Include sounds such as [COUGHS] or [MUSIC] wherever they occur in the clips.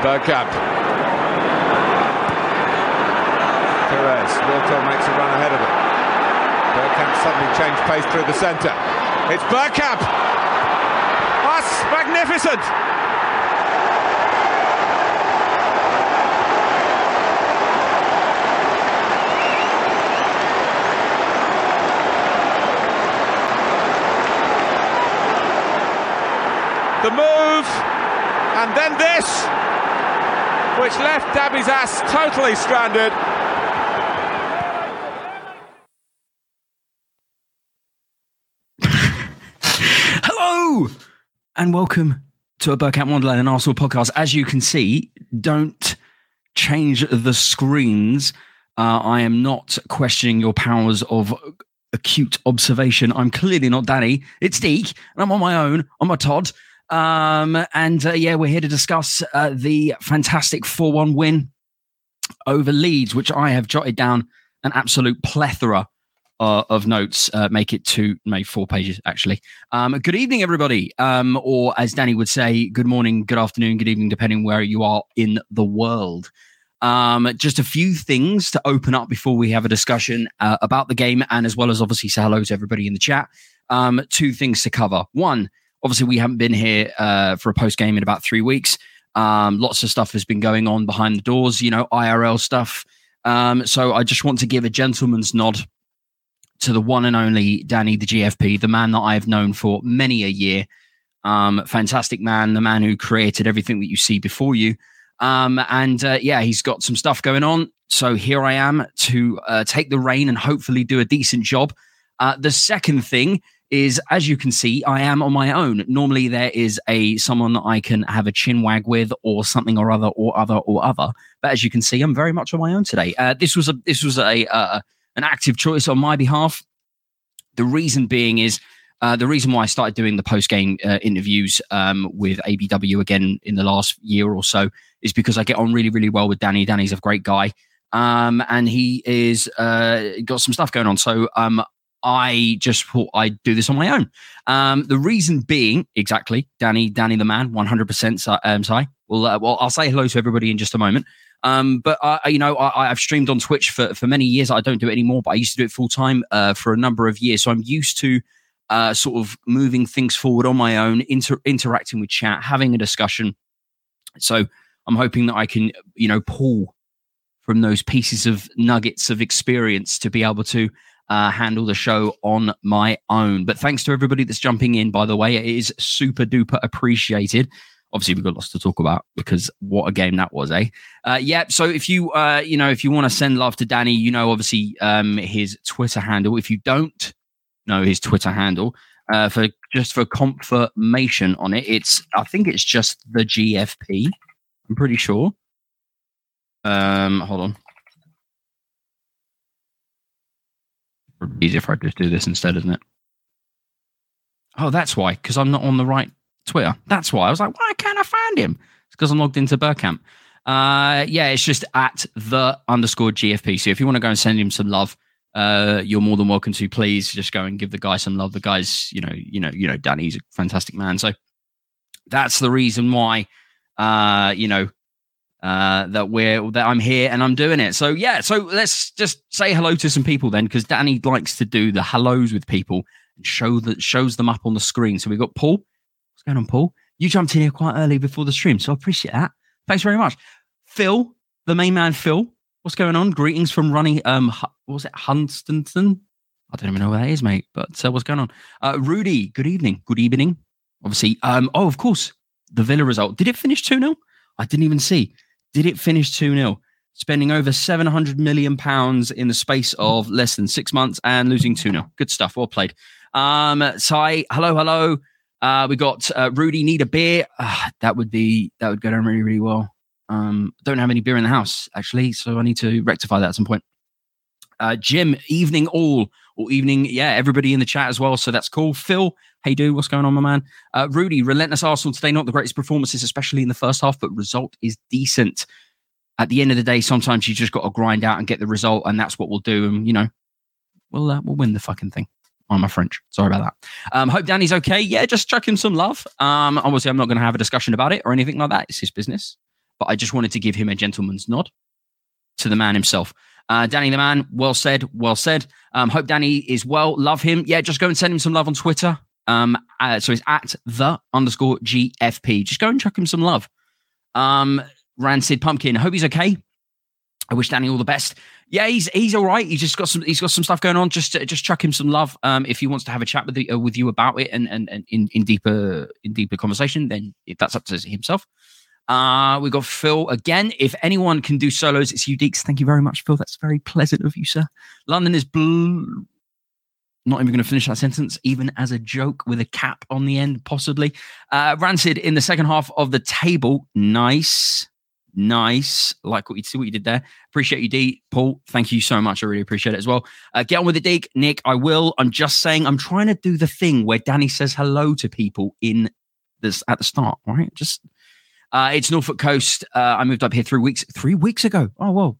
Bergkamp. Perez. Wiltord makes a run ahead of him. Bergkamp suddenly changed pace through the centre. It's Bergkamp. That's magnificent. The move, and then this, which left Dabizas totally stranded. [LAUGHS] Hello and welcome to a Bergkamp Wonderland and Arsenal podcast. As you can see, don't change the screens. Uh, I am not questioning your powers of acute observation. I'm clearly not Danny. It's Deac, and I'm on my own. I'm a Todd. Um, and uh, yeah, we're here to discuss uh, the fantastic 4 1 win over Leeds, which I have jotted down an absolute plethora uh, of notes. Uh, make it to maybe four pages, actually. Um, good evening, everybody. Um, or as Danny would say, good morning, good afternoon, good evening, depending where you are in the world. Um, just a few things to open up before we have a discussion uh, about the game, and as well as obviously say hello to everybody in the chat. Um, two things to cover. One, obviously, we haven't been here uh, for a post game in about three weeks. Um, lots of stuff has been going on behind the doors, you know, IRL stuff. Um, so I just want to give a gentleman's nod to the one and only Danny, the GFP, the man that I've known for many a year. Um, fantastic man, the man who created everything that you see before you. Um, and uh, yeah, he's got some stuff going on. So here I am to uh, take the reign and hopefully do a decent job. Uh, the second thing is, as you can see, I am on my own. Normally there is a someone that I can have a chin wag with, or something or other, or other, or other. But as you can see, I'm very much on my own today. Uh, this was a this was a uh, an active choice on my behalf. The reason being is uh, the reason why I started doing the post game uh, interviews um, with ABW again in the last year or so is because I get on really, really well with Danny. Danny's a great guy. Um, and he is uh, got some stuff going on. So um, I just thought I'd do this on my own. Um, the reason being, exactly, Danny, Danny the man, 100% um, sorry. Well, uh, well, I'll say hello to everybody in just a moment. Um, but I, you know, I, have streamed on Twitch for, for many years. I don't do it anymore, but I used to do it full time uh, for a number of years. So I'm used to uh, sort of moving things forward on my own, inter- interacting with chat, having a discussion. So I'm hoping that I can, you know, pull from those pieces of nuggets of experience to be able to uh, handle the show on my own. But thanks to everybody that's jumping in, by the way, it is super duper appreciated obviously we've got lots to talk about because what a game that was, eh? Uh, yeah. So if you, uh, you know, if you want to send love to Danny, you know, obviously um, his Twitter handle. If you don't know his Twitter handle, uh, for just for confirmation on it, it's I think it's just the GFP. I'm pretty sure. Um, hold on. Easier if I just do this instead, isn't it? Oh, that's why, because I'm not on the right Twitter. That's why I was like, why can't I find him? It's because I'm logged into Bergkamp. Uh, yeah, it's just at the underscore GFP. So if you want to go and send him some love, uh, you're more than welcome to. Please just go and give the guy some love. The guy's, you know, you know, you know, Danny's a fantastic man. So that's the reason why, uh, you know, uh, that we're that I'm here and I'm doing it. So yeah, so let's just say hello to some people then, because Danny likes to do the hellos with people and show that shows them up on the screen. So we've got Paul. What's going on, Paul? You jumped in here quite early before the stream, so I appreciate that. Thanks very much. Phil, the main man, Phil. What's going on? Greetings from running. Um, what was it Hunstanton? I don't even know where that is, mate. But uh, what's going on? Uh, Rudy, good evening. Good evening. Obviously, um, oh, of course, the Villa result. Did it finish 2 0? I didn't even see. Did it finish 2 0? Spending over 700 million pounds in the space of less than six months and losing 2 0. Good stuff. Well played. Um, Sai, hello, hello. Uh, we got uh, Rudy need a beer. Uh, that would be that would go down really really well. Um, don't have any beer in the house actually, so I need to rectify that at some point. Uh, Jim, evening all or evening, yeah, everybody in the chat as well. So that's cool. Phil, hey do, what's going on, my man? Uh, Rudy, relentless Arsenal today. Not the greatest performances, especially in the first half, but result is decent. At the end of the day, sometimes you just got to grind out and get the result, and that's what we'll do. And you know, we'll uh, we'll win the fucking thing on my French. Sorry about that. Um, hope Danny's okay. Yeah, just chuck him some love. Um, obviously, I'm not going to have a discussion about it or anything like that. It's his business. but I just wanted to give him a gentleman's nod to the man himself. Uh, Danny the man, well said, well said. Um, hope Danny is well. Love him. Yeah, just go and send him some love on Twitter. Um, uh, so it's at the underscore GFP. Just go and chuck him some love. Um, Rancid Pumpkin. I hope he's okay. I wish Danny all the best. Yeah, he's he's all right. He's just got some he's got some stuff going on. Just just chuck him some love. Um, if he wants to have a chat with the, uh, with you about it and, and and in in deeper in deeper conversation, then that's up to himself. Uh, we got Phil again. If anyone can do solos, it's you, Deeks. Thank you very much, Phil. That's very pleasant of you, sir. London is blue. Not even going to finish that sentence, even as a joke with a cap on the end, possibly. Uh, Rancid in the second half of the table. Nice. Nice. Like what you see what you did there. Appreciate you, D. Paul, thank you so much. I really appreciate it as well. Uh, get on with it, Deek. Nick, I will. I'm just saying, I'm trying to do the thing where Danny says hello to people in this at the start, right? Just uh, it's Norfolk Coast. Uh, I moved up here three weeks three weeks ago. Oh well,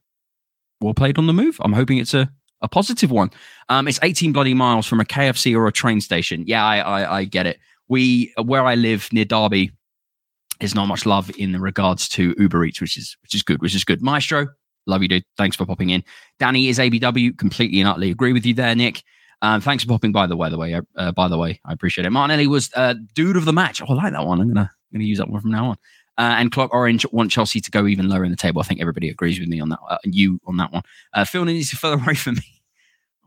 well played on the move. I'm hoping it's a a positive one. Um, it's 18 bloody miles from a KFC or a train station. Yeah, I, I, I get it. We where I live near Derby, there's not much love in regards to Uber Eats, which is which is good, which is good. Maestro, love you, dude. Thanks for popping in. Danny is ABW. Completely and utterly agree with you there, Nick. Um, thanks for popping by the way. The way, uh, by the way, I appreciate it. Martinelli was uh, dude of the match. Oh, I like that one. I'm gonna I'm gonna use that one from now on. Uh, and Clock Orange want Chelsea to go even lower in the table. I think everybody agrees with me on that. Uh, you on that one. Uh, Phil needs to further [LAUGHS] away from me.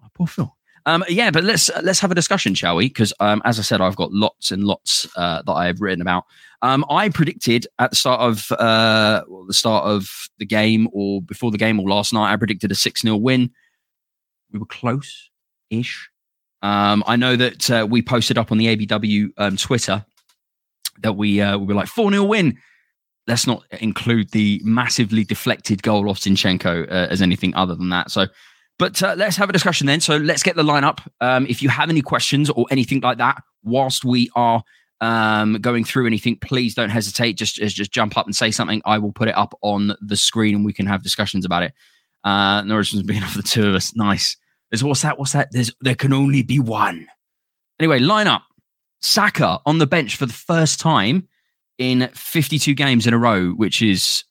Oh, poor Phil. Um, yeah, but let's uh, let's have a discussion, shall we? Because um, as I said, I've got lots and lots uh, that I have written about. Um, I predicted at the start of uh, well, the start of the game, or before the game, or last night, I predicted a six 0 win. We were close ish. Um, I know that uh, we posted up on the ABW um, Twitter that we uh, we were like four 0 win let's not include the massively deflected goal of Zinchenko uh, as anything other than that. So, but uh, let's have a discussion then. So let's get the lineup. Um, if you have any questions or anything like that, whilst we are um, going through anything, please don't hesitate. Just, just jump up and say something. I will put it up on the screen and we can have discussions about it. Uh, Norris was being [LAUGHS] of the two of us. Nice. There's what's that? What's that? There's there can only be one. Anyway, lineup. Saka on the bench for the first time in 52 games in a row, which is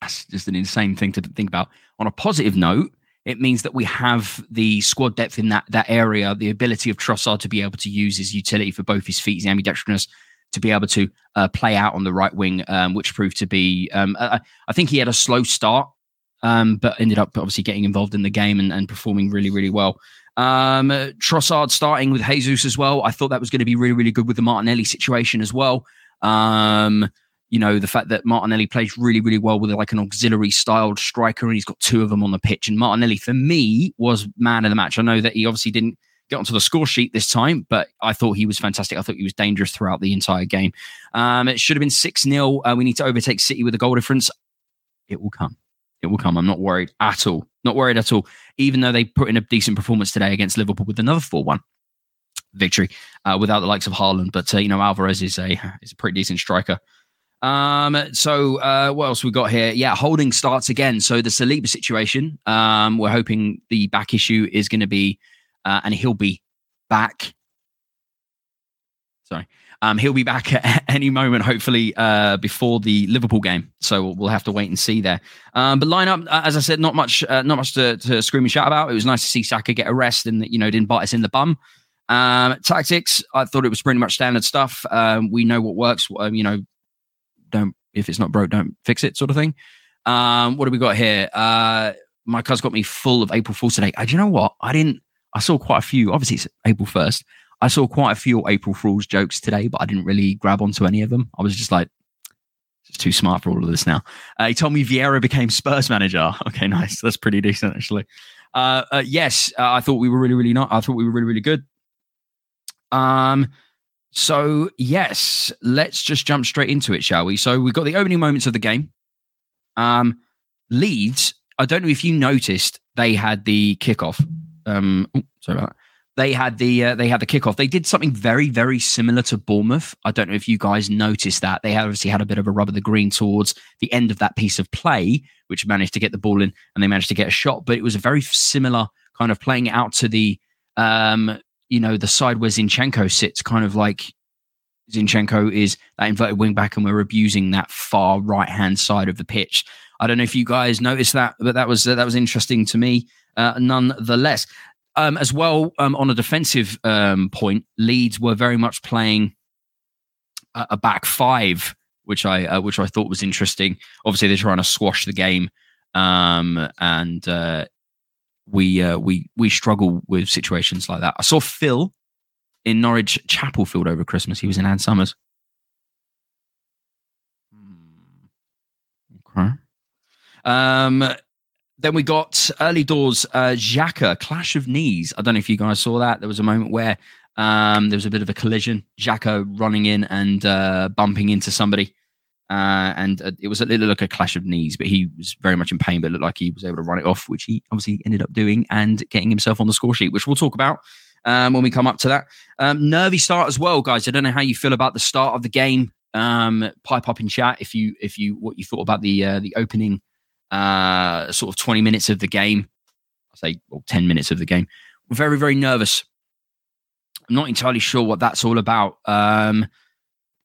that's just an insane thing to think about. On a positive note, it means that we have the squad depth in that that area, the ability of Trossard to be able to use his utility for both his feet, his ambidextrous, to be able to uh, play out on the right wing, um, which proved to be. Um, uh, I think he had a slow start, um, but ended up obviously getting involved in the game and, and performing really, really well. Um, Trossard starting with Jesus as well. I thought that was going to be really, really good with the Martinelli situation as well. Um, you know, the fact that Martinelli plays really, really well with like an auxiliary styled striker, and he's got two of them on the pitch. And Martinelli, for me, was man of the match. I know that he obviously didn't get onto the score sheet this time, but I thought he was fantastic. I thought he was dangerous throughout the entire game. Um, it should have been 6 0. Uh, we need to overtake City with a goal difference. It will come. It will come. I'm not worried at all. Not worried at all. Even though they put in a decent performance today against Liverpool with another 4 1 victory uh, without the likes of Haaland. But uh, you know, Alvarez is a is a pretty decent striker. Um, so uh, what else we got here? Yeah, Holding starts again. So the Saliba situation. Um, we're hoping the back issue is going to be, uh, and he'll be back. Sorry. Um, he'll be back [LAUGHS] at any moment, hopefully, uh, before the Liverpool game. So we'll have to wait and see there. Um, but lineup, uh, as I said, not much, uh, not much to, to scream and shout about. It was nice to see Saka get a rest and you know didn't bite us in the bum. Um, tactics, I thought it was pretty much standard stuff. Um, we know what works. Um, you know, don't if it's not broke, don't fix it, sort of thing. Um, what do we got here? Uh, my cousin got me full of April Fools today. Do you know what? I didn't. I saw quite a few. Obviously, it's April first. I saw quite a few April Fools jokes today, but I didn't really grab onto any of them. I was just like, it's too smart for all of this now. Uh, he told me Vieira became Spurs manager. [LAUGHS] Okay, nice. That's pretty decent, actually. Uh, uh, yes, uh, I thought we were really, really not. I thought we were really, really good. Um, so yes, let's just jump straight into it, shall we? So we've got the opening moments of the game. Um, Leeds. I don't know if you noticed they had the kickoff. Um, oh, sorry about that. They had the uh, they had the kickoff. They did something very very similar to Bournemouth. I don't know if you guys noticed that. They obviously had a bit of a rub of the green towards the end of that piece of play, which managed to get the ball in and they managed to get a shot. But it was a very similar kind of playing it out to the um, you know, the side where Zinchenko sits, kind of like Zinchenko is that inverted wing back, and we're abusing that far right hand side of the pitch. I don't know if you guys noticed that, but that was uh, that was interesting to me, uh, nonetheless. Um, as well, um, on a defensive um, point, Leeds were very much playing a, a back five, which I uh, which I thought was interesting. Obviously, they're trying to squash the game, um, and uh, we uh, we we struggle with situations like that. I saw Phil in Norwich Chapelfield over Christmas. He was in Ann Summers. Hmm. Okay. Um, then we got early doors uh, Xhaka clash of knees. I don't know if you guys saw that. There was a moment where um, there was a bit of a collision. Xhaka running in and uh, bumping into somebody. Uh, and uh, it was a little like a clash of knees, but he was very much in pain, but it looked like he was able to run it off, which he obviously ended up doing and getting himself on the score sheet, which we'll talk about um, when we come up to that. Um, nervy start as well, guys. I don't know how you feel about the start of the game. Um, pipe up in chat if you if you what you thought about the uh, the opening uh, sort of twenty minutes of the game. I say well, ten minutes of the game. We're very very nervous. I'm not entirely sure what that's all about. Um,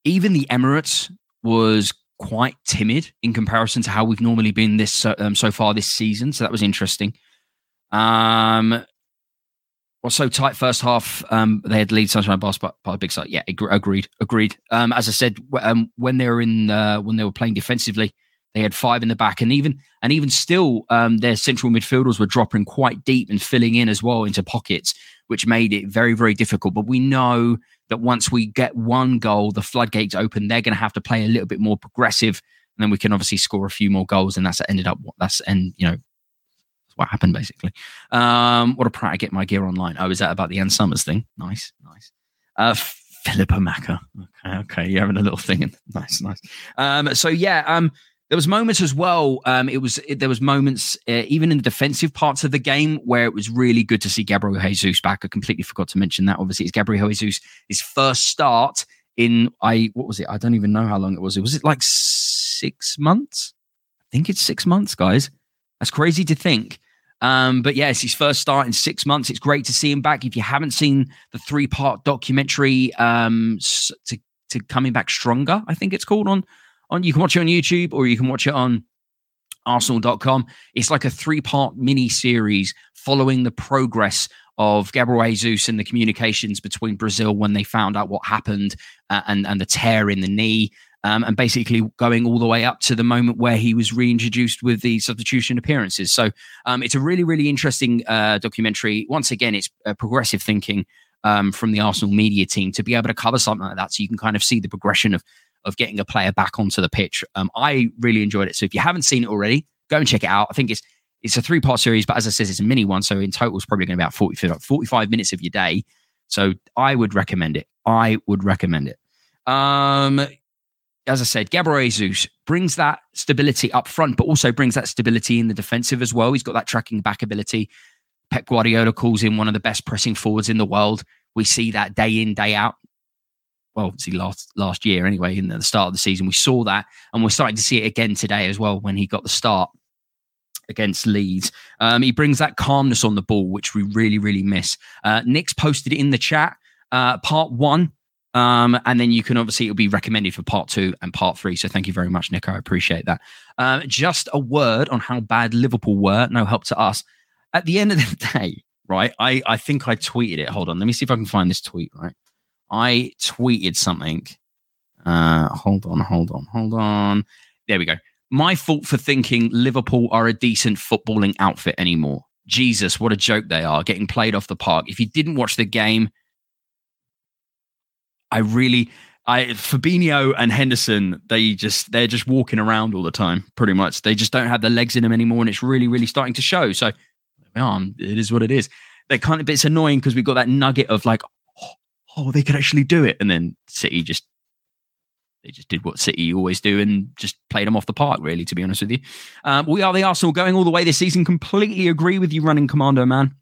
even the Emirates was quite timid in comparison to how we've normally been this um, so far this season. So that was interesting. Um, was so tight first half. Um, they had lead Sunshine Boss, but by a big side. Yeah, agreed, agreed. Um, as I said, um, when they were in uh, when they were playing defensively, they had five in the back, and even and even still, um, their central midfielders were dropping quite deep and filling in as well into pockets, which made it very very difficult. But we know that once we get one goal, the floodgates open. They're going to have to play a little bit more progressive, and then we can obviously score a few more goals, and that's ended up that's and you know what happened basically. Um, what a prat I get my gear online. Oh, is that about the Ann Summers thing? Nice, nice. Uh, Philippa Macker. Okay, okay, you're having a little thing. In. [LAUGHS] Nice, nice. Um, so yeah, um, there was moments as well. Um, it was it, there was moments uh, even in the defensive parts of the game where it was really good to see Gabriel Jesus back. I completely forgot to mention that. Obviously, it's Gabriel Jesus his first start in I what was it? I don't even know how long it was. It was it like six months? I think it's six months, guys. That's crazy to think. Um, but yes, his first start in six months. It's great to see him back. If you haven't seen the three part documentary um, to, to coming back stronger, I think it's called on on. You can watch it on YouTube or you can watch it on Arsenal.com. It's like a three part mini series following the progress of Gabriel Jesus and the communications between Brazil when they found out what happened uh, and and the tear in the knee um, and basically going all the way up to the moment where he was reintroduced with the substitution appearances. So um, it's a really, really interesting uh, documentary. Once again, it's uh, progressive thinking um, from the Arsenal media team to be able to cover something like that, so you can kind of see the progression of of getting a player back onto the pitch. Um, I really enjoyed it. So if you haven't seen it already, go and check it out. I think it's it's a three part series, but as I said, it's a mini one. So in total, it's probably going to be about 40, 45 minutes of your day. So I would recommend it. I would recommend it. Um, as I said, Gabriel Jesus brings that stability up front, but also brings that stability in the defensive as well. He's got that tracking back ability. Pep Guardiola calls him one of the best pressing forwards in the world. We see that day in, day out. Well, obviously last last year anyway, in the start of the season, we saw that, and we're starting to see it again today as well when he got the start against Leeds. Um, he brings that calmness on the ball, which we really, really miss. Uh, Nick's posted in the chat. Uh, part one um, and then you can obviously it'll be recommended for part two and part three. So thank you very much, Nick. I appreciate that. Um, just a word on how bad Liverpool were. No help to us. At the end of the [LAUGHS] day, right? I I think I tweeted it. Hold on, let me see if I can find this tweet. Right, I tweeted something. Uh, hold on, hold on, hold on. There we go. My fault for thinking Liverpool are a decent footballing outfit anymore. Jesus, what a joke they are, getting played off the park. If you didn't watch the game, I really, I Fabinho and Henderson, they just they're just walking around all the time, pretty much. They just don't have the legs in them anymore, and it's really, really starting to show. So, it is what it is. They kind of it's annoying because we've got that nugget of like, oh, they could actually do it, and then City just they just did what City always do and just played them off the park, really, to be honest with you. Um, we are the Arsenal going all the way this season. Completely agree with you, running commando, man.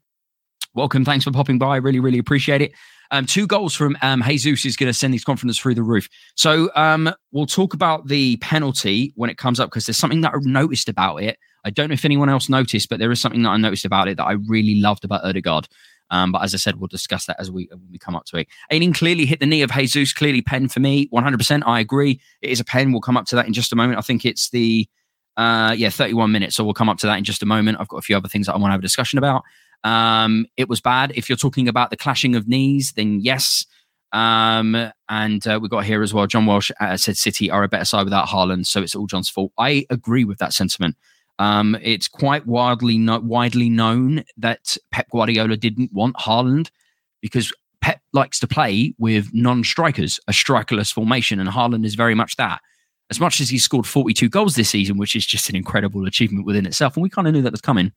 Welcome. Thanks for popping by. Really, really appreciate it. Um, two goals from um, Jesus is going to send these confidence through the roof. So um, we'll talk about the penalty when it comes up because there's something that I've noticed about it. I don't know if anyone else noticed, but there is something that I noticed about it that I really loved about Odegaard. Um, but as I said, we'll discuss that as we we come up to it. Ayling clearly hit the knee of Jesus. Clearly pen for me, 100%. I agree. It is a pen. We'll come up to that in just a moment. I think it's the uh, yeah 31 minutes. So we'll come up to that in just a moment. I've got a few other things that I want to have a discussion about. Um, it was bad. If you're talking about the clashing of knees, then yes. Um, and uh, we got here as well. John Walsh uh, said City are a better side without Haaland, so it's all John's fault. I agree with that sentiment. Um, it's quite widely no- widely known that Pep Guardiola didn't want Haaland because Pep likes to play with non-strikers, a strikerless formation, and Haaland is very much that. As much as he scored 42 goals this season, which is just an incredible achievement within itself, and we kind of knew that was coming.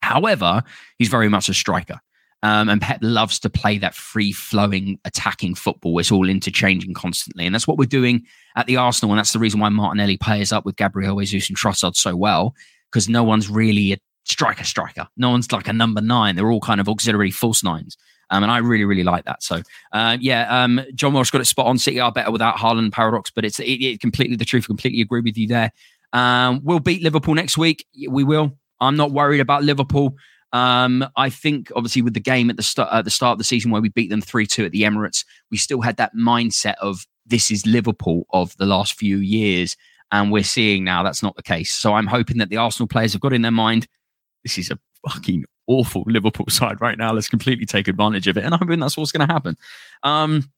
However, he's very much a striker. Um, and Pep loves to play that free flowing attacking football. It's all interchanging constantly. And that's what we're doing at the Arsenal. And that's the reason why Martinelli pairs up with Gabriel Jesus and Trossard so well, because no one's really a striker striker. No one's like a number nine. They're all kind of auxiliary false nines. Um, and I really, really like that. So, uh, yeah, um, John Walsh got it spot on. City are better without Haaland paradox, but it's it, it completely the truth. Completely agree with you there. Um, we'll beat Liverpool next week. We will. I'm not worried about Liverpool. Um, I think obviously with the game at the start at the start of the season where we beat them three two at the Emirates, we still had that mindset of this is Liverpool of the last few years, and we're seeing now that's not the case. So I'm hoping that the Arsenal players have got in their mind this is a fucking awful Liverpool [LAUGHS] side right now. Let's completely take advantage of it, and I'm hoping that's what's going to happen. Um,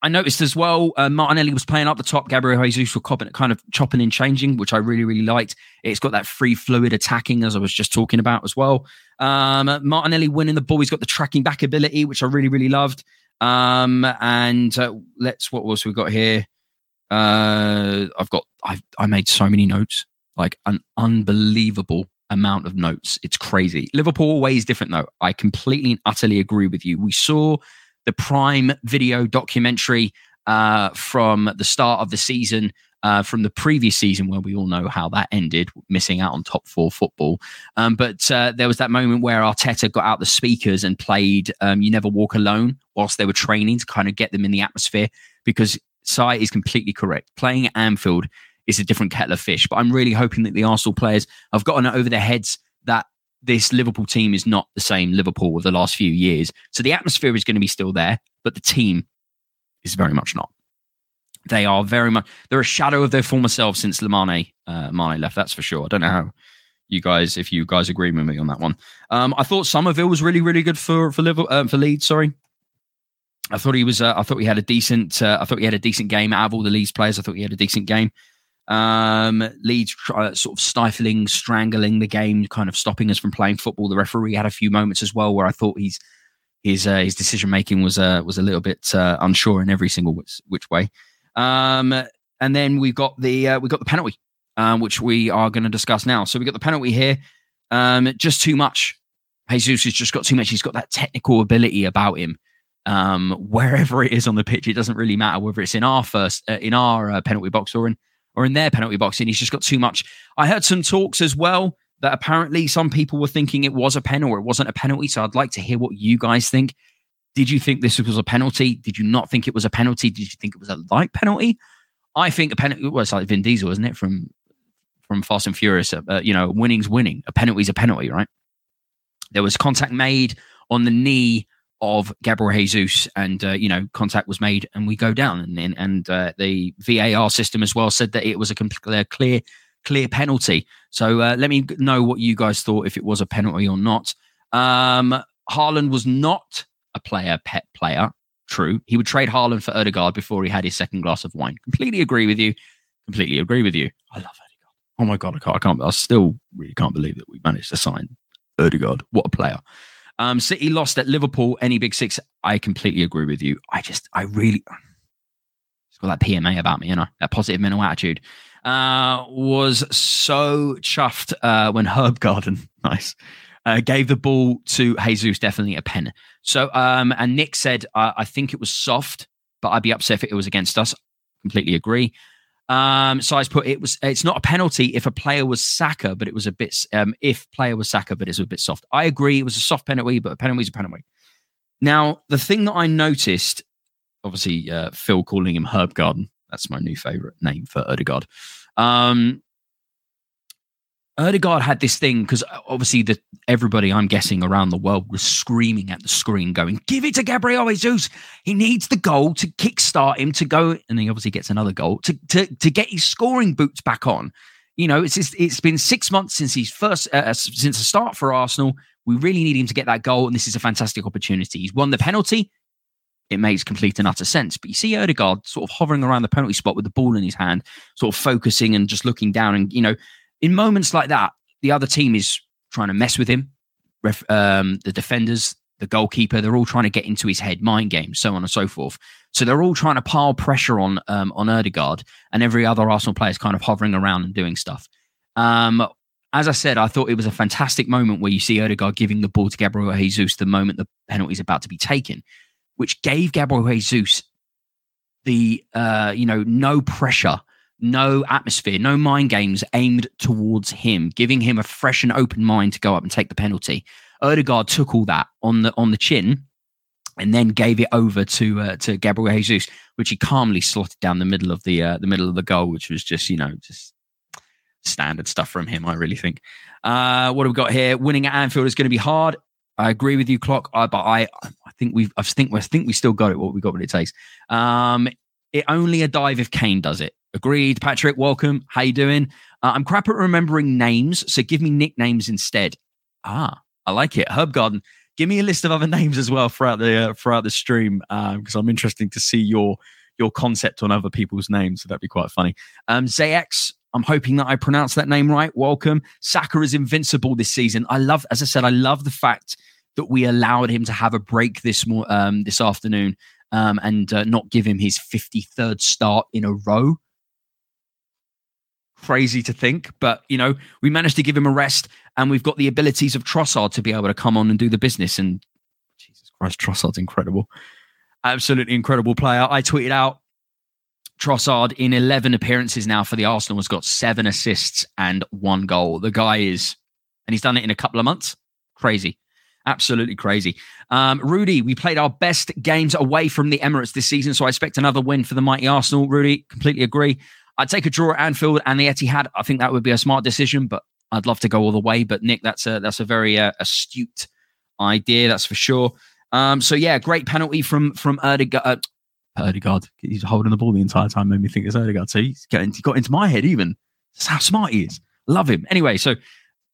I noticed as well, uh, Martinelli was playing up the top. Gabriel Jesus was kind of chopping and changing, which I really, really liked. It's got that free fluid attacking, as I was just talking about as well. Um, Martinelli winning the ball. He's got the tracking back ability, which I really, really loved. Um, and uh, let's, what else we got here? Uh, I've got, I've, I made so many notes, like an unbelievable amount of notes. It's crazy. Liverpool ways different though. I completely and utterly agree with you. We saw the Prime Video documentary uh, from the start of the season, uh, from the previous season, where we all know how that ended, missing out on top four football. Um, but uh, there was that moment where Arteta got out the speakers and played um, "You Never Walk Alone" whilst they were training to kind of get them in the atmosphere. Because Sai is completely correct. Playing at Anfield is a different kettle of fish. But I'm really hoping that the Arsenal players have gotten it over their heads that this Liverpool team is not the same Liverpool of the last few years. So the atmosphere is going to be still there, but the team is very much not. They are very much they're a shadow of their former selves since Lamane uh, Mane left. That's for sure. I don't know how you guys if you guys agree with me on that one. Um, I thought Summerville was really really good for for Liverpool uh, for Leeds. Sorry. I thought he was. Uh, I thought he had a decent. Uh, I thought he had a decent game out of all the Leeds players. I thought he had a decent game. Um, Leeds uh, sort of stifling, strangling the game, kind of stopping us from playing football. The referee had a few moments as well where I thought he's his uh, his decision making was uh, was a little bit uh, unsure in every single which, which way. Um, and then we've got the uh, we got the penalty, um, which we are going to discuss now. So we got the penalty here. Um, just too much. Jesus has just got too much. He's got that technical ability about him. Um, wherever it is on the pitch, it doesn't really matter whether it's in our first uh, in our uh, penalty box or in or in their penalty box, and he's just got too much. I heard some talks as well that apparently some people were thinking it was a pen or it wasn't a penalty. So I'd like to hear what you guys think. Did you think this was a penalty? Did you not think it was a penalty? Did you think it was a light penalty? I think a penalty was like Vin Diesel, isn't it? From from Fast and Furious, uh, you know, winning's winning. A penalty's a penalty, right? There was contact made on the knee of Gabriel Jesus, and uh, you know contact was made, and we go down, and and uh, the VAR system as well said that it was a clear clear penalty. So uh, let me know what you guys thought if it was a penalty or not. Um, Haaland was not a player Pep player. True, he would trade Haaland for Odegaard before he had his second glass of wine. Completely agree with you. Completely agree with you. I love Odegaard. Oh my god, I can't. I can't. I still really can't believe that we managed to sign Odegaard. What a player. Um, City lost at Liverpool. Any big six? I completely agree with you. I just, I really, it's got that PMA about me, you know, that positive mental attitude. Uh, was so chuffed uh, when [LAUGHS] Herb Garden, [LAUGHS] nice, uh, gave the ball to Jesus. Definitely a pen. So, um, and Nick said, I think it was soft, but I'd be upset if it was against us. Completely agree. Um, so I put it was it's not a penalty if a player was Saka, but it was a bit um, if player was Saka, but it's a bit soft. I agree, it was a soft penalty, but a penalty is a penalty. Now the thing that I noticed, obviously uh, Phil calling him Herb Garden, that's my new favorite name for Odegaard. Um, Odegaard had this thing because uh, obviously the everybody I'm guessing around the world was screaming at the screen, going, "Give it to Gabriel Jesus! He needs the goal to kickstart him to go." And he obviously gets another goal to to to get his scoring boots back on. You know, it's it's been six months since he's first uh, uh since the start for Arsenal. We really need him to get that goal, and this is a fantastic opportunity. He's won the penalty. It makes complete and utter sense. But you see Odegaard sort of hovering around the penalty spot with the ball in his hand, sort of focusing and just looking down, and you know in moments like that, the other team is trying to mess with him. Ref, um, the defenders, the goalkeeper, they're all trying to get into his head, mind games, so on and so forth. So they're all trying to pile pressure on um, on Odegaard, and every other Arsenal player is kind of hovering around and doing stuff. Um, as I said, I thought it was a fantastic moment where you see Odegaard giving the ball to Gabriel Jesus the moment the penalty is about to be taken, which gave Gabriel Jesus the uh, you know no pressure no atmosphere, no mind games aimed towards him, giving him a fresh and open mind to go up and take the penalty. Odegaard took all that on the on the chin and then gave it over to uh, to Gabriel Jesus, which he calmly slotted down the middle of the uh, the middle of the goal, which was just you know just standard stuff from him. I really think. Uh, what have we got here? Winning at Anfield is going to be hard. I agree with you, Clock. I, but I I think we've I think I think we still got it. What we got, what it takes. Um, it only a dive if Kane does it. Agreed. Patrick, welcome. How you doing? Uh, I'm crap at remembering names, so give me nicknames instead. Ah, I like it. Herb Garden. Give me a list of other [LAUGHS] names as well throughout the uh, throughout the stream because um, I'm interested to see your your concept on other people's names. So that'd be quite funny. Um, Zax, I'm hoping that I pronounced that name right. Welcome. Saka is invincible this season. I love, as I said, I love the fact that we allowed him to have a break this more um, this afternoon um, and uh, not give him his 53rd start in a row crazy to think, but you know, we managed to give him a rest, and we've got the abilities of Trossard to be able to come on and do the business. And Jesus Christ, Trossard's incredible, absolutely incredible player. I tweeted out Trossard in 11 appearances now for the Arsenal has got seven assists and one goal. The guy is, and he's done it in a couple of months. Crazy. Absolutely crazy. Um, Rudy, we played our best games away from the Emirates this season, so I expect another win for the mighty Arsenal. Rudy, completely agree. I'd take a draw at Anfield and the Etihad. I think that would be a smart decision, but I'd love to go all the way. But Nick, that's a that's a very uh, astute idea, that's for sure. Um, so yeah, great penalty from from Erdegaard. Uh, Erdegaard, he's holding the ball the entire time, made me think it's Erdegaard. So he's getting, he got into my head even. That's how smart he is. Love him. Anyway, so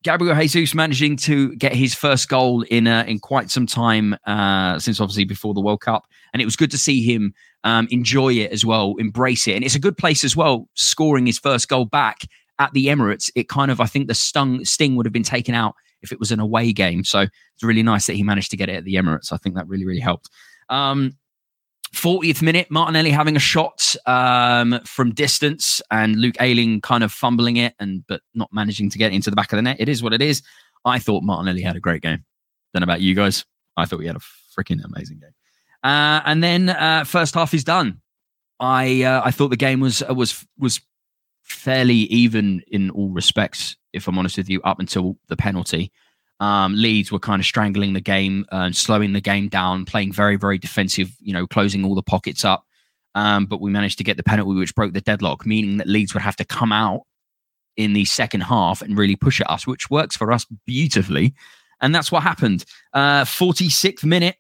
Gabriel Jesus managing to get his first goal in uh, in quite some time uh, since obviously before the World Cup, and it was good to see him um, enjoy it as well, embrace it, and it's a good place as well. Scoring his first goal back at the Emirates, it kind of I think the stung sting would have been taken out if it was an away game. So it's really nice that he managed to get it at the Emirates. I think that really really helped. Um, 40th minute, Martinelli having a shot um, from distance and Luke Ayling kind of fumbling it and but not managing to get into the back of the net. It is what it is. I thought Martinelli had a great game. Don't about you guys. I thought he had a freaking amazing game. Uh, and then uh, first half is done. I uh, I thought the game was was was fairly even in all respects. If I'm honest with you, up until the penalty. Um, Leeds were kind of strangling the game and slowing the game down, playing very, very defensive, you know, closing all the pockets up. Um, but we managed to get the penalty, which broke the deadlock, meaning that Leeds would have to come out in the second half and really push at us, which works for us beautifully. And that's what happened. Uh, 46th minute,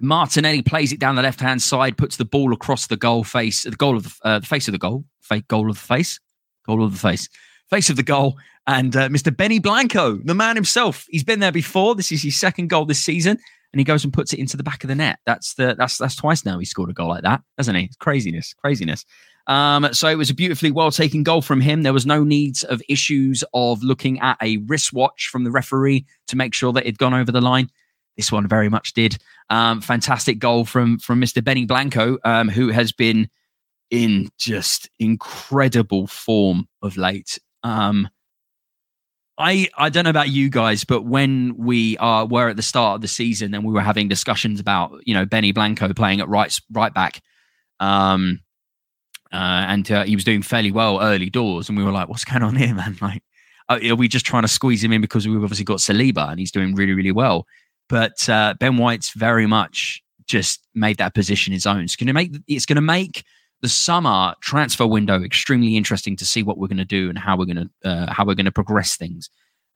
Martinelli plays it down the left hand side, puts the ball across the goal face, the goal of the, uh, the face of the goal, fake goal of the face, goal of the face, face of the goal, and uh, Mr. Benny Blanco, the man himself. He's been there before. This is his second goal this season, and he goes and puts it into the back of the net. That's the that's that's twice now he scored a goal like that, hasn't he? It's craziness, craziness. Um, so it was a beautifully well taken goal from him. There was no needs of issues of looking at a wristwatch from the referee to make sure that it'd gone over the line. This one very much did. Um, fantastic goal from from Mr. Benny Blanco, um, who has been in just incredible form of late. Um, I I don't know about you guys, but when we are were at the start of the season and we were having discussions about you know Benny Blanco playing at right right back, um, uh, and uh, he was doing fairly well early doors, and we were like, what's going on here, man? [LAUGHS] Like, are we just trying to squeeze him in because we've obviously got Saliba and he's doing really really well, but uh, Ben White's very much just made that position his own. It's going to make it's going to make the summer transfer window extremely interesting to see what we're going to do and how we're going to uh, how we're going to progress things.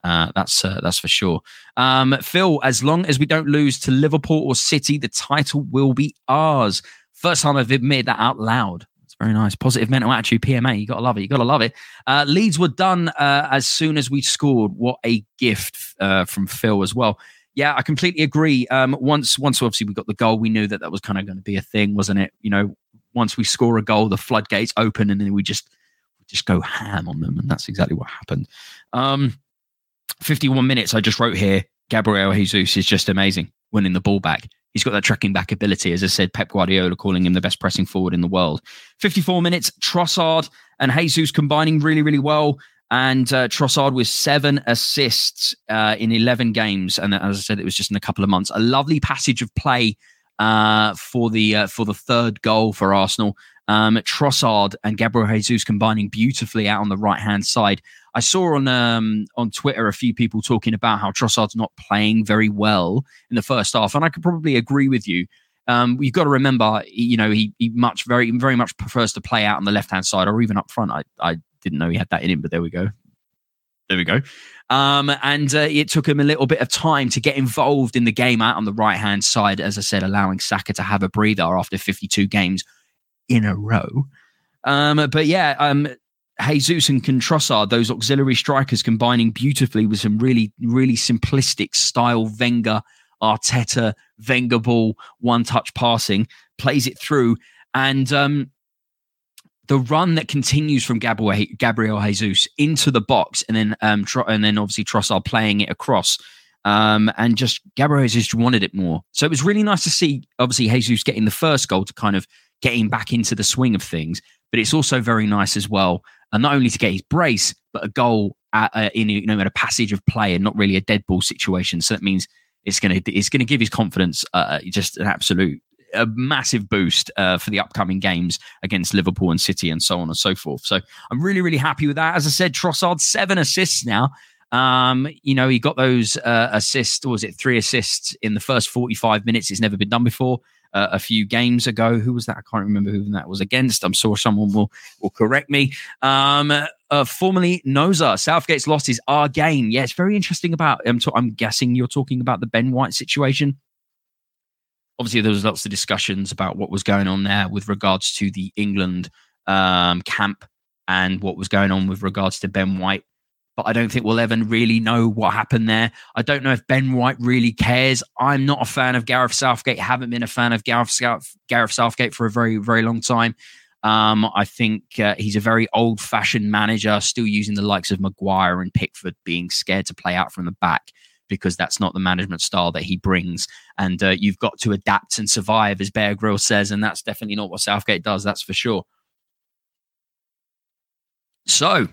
Uh, that's uh, that's for sure. Um, Phil, as long as we don't lose to Liverpool or City, the title will be ours. First time I've admitted that out loud. It's very nice. Positive mental attitude, PMA. You gotta love it. You gotta love it. Uh, Leeds were done uh, as soon as we scored. What a gift uh, from Phil as well. Yeah, I completely agree. Um, once, once obviously we got the goal, we knew that that was kind of going to be a thing, wasn't it? You know, once we score a goal, the floodgates open, and then we just just go ham on them, and that's exactly what happened. Um, 51 minutes. I just wrote here. Gabriel Jesus is just amazing, winning the ball back. He's got that tracking back ability. As I said, Pep Guardiola calling him the best pressing forward in the world. 54 minutes. Trossard and Jesus combining really, really well. And uh, Trossard with seven assists uh, in 11 games. And as I said, it was just in a couple of months. A lovely passage of play uh, for the uh, for the third goal for Arsenal. Um, Trossard and Gabriel Jesus combining beautifully out on the right hand side. I saw on um, on Twitter a few people talking about how Trossard's not playing very well in the first half, and I could probably agree with you. Um, you've got to remember, you know, he, he much very very much prefers to play out on the left hand side or even up front. I I didn't know he had that in him, but there we go. There we go. Um, and uh, it took him a little bit of time to get involved in the game out on the right hand side, as I said, allowing Saka to have a breather after 52 games in a row. Um, but yeah, um, Jesus and Trossard, those auxiliary strikers combining beautifully with some really, really simplistic style Wenger, Arteta, Wenger ball, one touch passing, plays it through. And um, the run that continues from Gabriel, Jesus into the box, and then um, and then obviously Trossard playing it across, um, and just Gabriel Jesus wanted it more. So it was really nice to see, obviously Jesus getting the first goal to kind of getting back into the swing of things. But it's also very nice as well, and not only to get his brace, but a goal at, uh, in you know at a passage of play and not really a dead ball situation. So that means it's to it's to give his confidence uh, just an absolute a massive boost uh, for the upcoming games against Liverpool and City and so on and so forth. So I'm really, really happy with that. As I said, Trossard, seven assists now. Um, you know, he got those uh, assists, or was it three assists in the first 45 minutes? It's never been done before. Uh, a few games ago. Who was that? I can't remember who that was against. I'm sure someone will will correct me. Um, uh, formerly Noza, Southgate's loss is our game. Yeah, it's very interesting about. I'm, t- I'm guessing you're talking about the Ben White situation obviously there was lots of discussions about what was going on there with regards to the England um, camp and what was going on with regards to Ben White. But I don't think we'll ever really know what happened there. I don't know if Ben White really cares. I'm not a fan of Gareth Southgate. Haven't been a fan of Gareth, Southgate for a very, very long time. Um, I think uh, he's a very old fashioned manager, still using the likes of Maguire and Pickford being scared to play out from the back because that's not the management style that he brings. And uh, you've got to adapt and survive, as Bear Grylls says, and that's definitely not what Southgate does. That's for sure. So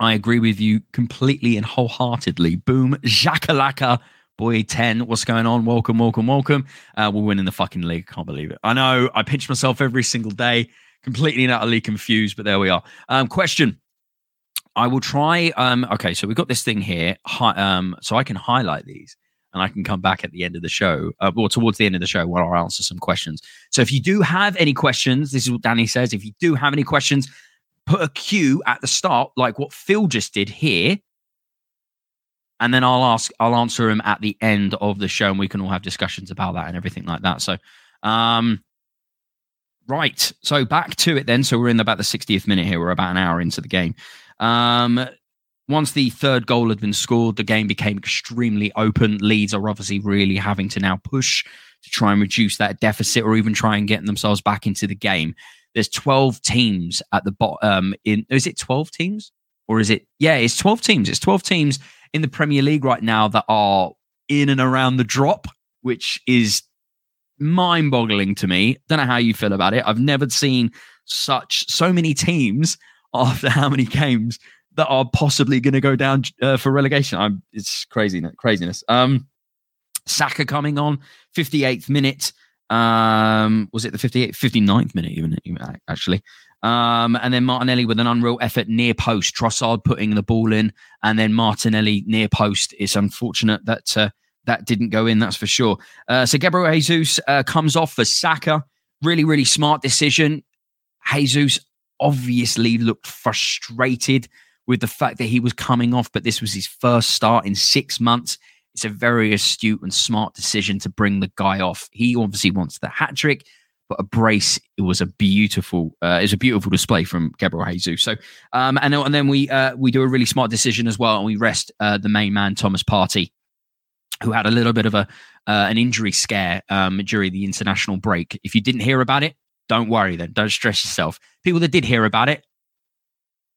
I agree with you completely and wholeheartedly. Boom, Jakalaka. Boy, 10, what's going on? Welcome, welcome, welcome. Uh, we're winning the fucking league. Can't believe it. I know I pinch myself every single day, completely and utterly confused, but there we are. Um, question I will try. Um, okay, so we've got this thing here. Hi, um, so I can highlight these and I can come back at the end of the show uh, or towards the end of the show where I'll answer some questions. So if you do have any questions, this is what Danny says. If you do have any questions, put a cue at the start, like what Phil just did here. And then I'll ask, I'll answer them at the end of the show, and we can all have discussions about that and everything like that. So, um, right. So back to it then. So we're in about the 60th minute here. We're about an hour into the game. Um, once the third goal had been scored, the game became extremely open. Leeds are obviously really having to now push to try and reduce that deficit or even try and get themselves back into the game. There's 12 teams at the bottom. Um, in is it 12 teams or is it? Yeah, it's 12 teams. It's 12 teams in the Premier League right now that are in and around the drop, which is mind-boggling to me. Don't know how you feel about it. I've never seen such so many teams after how many games that are possibly going to go down uh, for relegation. I'm, it's crazy, craziness. Um, Saka coming on 58th minute. Um, was it the 58th, 59th minute even, actually? Um, and then Martinelli with an unreal effort near post. Trossard putting the ball in, and then Martinelli near post. It's unfortunate that uh, that didn't go in. That's for sure. Uh, so Gabriel Jesus uh, comes off for Saka. Really, really smart decision Jesus obviously looked frustrated with the fact that he was coming off, but this was his first start in six months. It's a very astute and smart decision to bring the guy off. He obviously wants the hat trick, but a brace it was a beautiful uh, it was a beautiful display from Gabriel Jesus. So um, and, and then we uh, we do a really smart decision as well, and we rest uh, the main man Thomas Partey, who had a little bit of a uh, an injury scare um, during the international break. If you didn't hear about it, don't worry then. Don't stress yourself. People that did hear about it,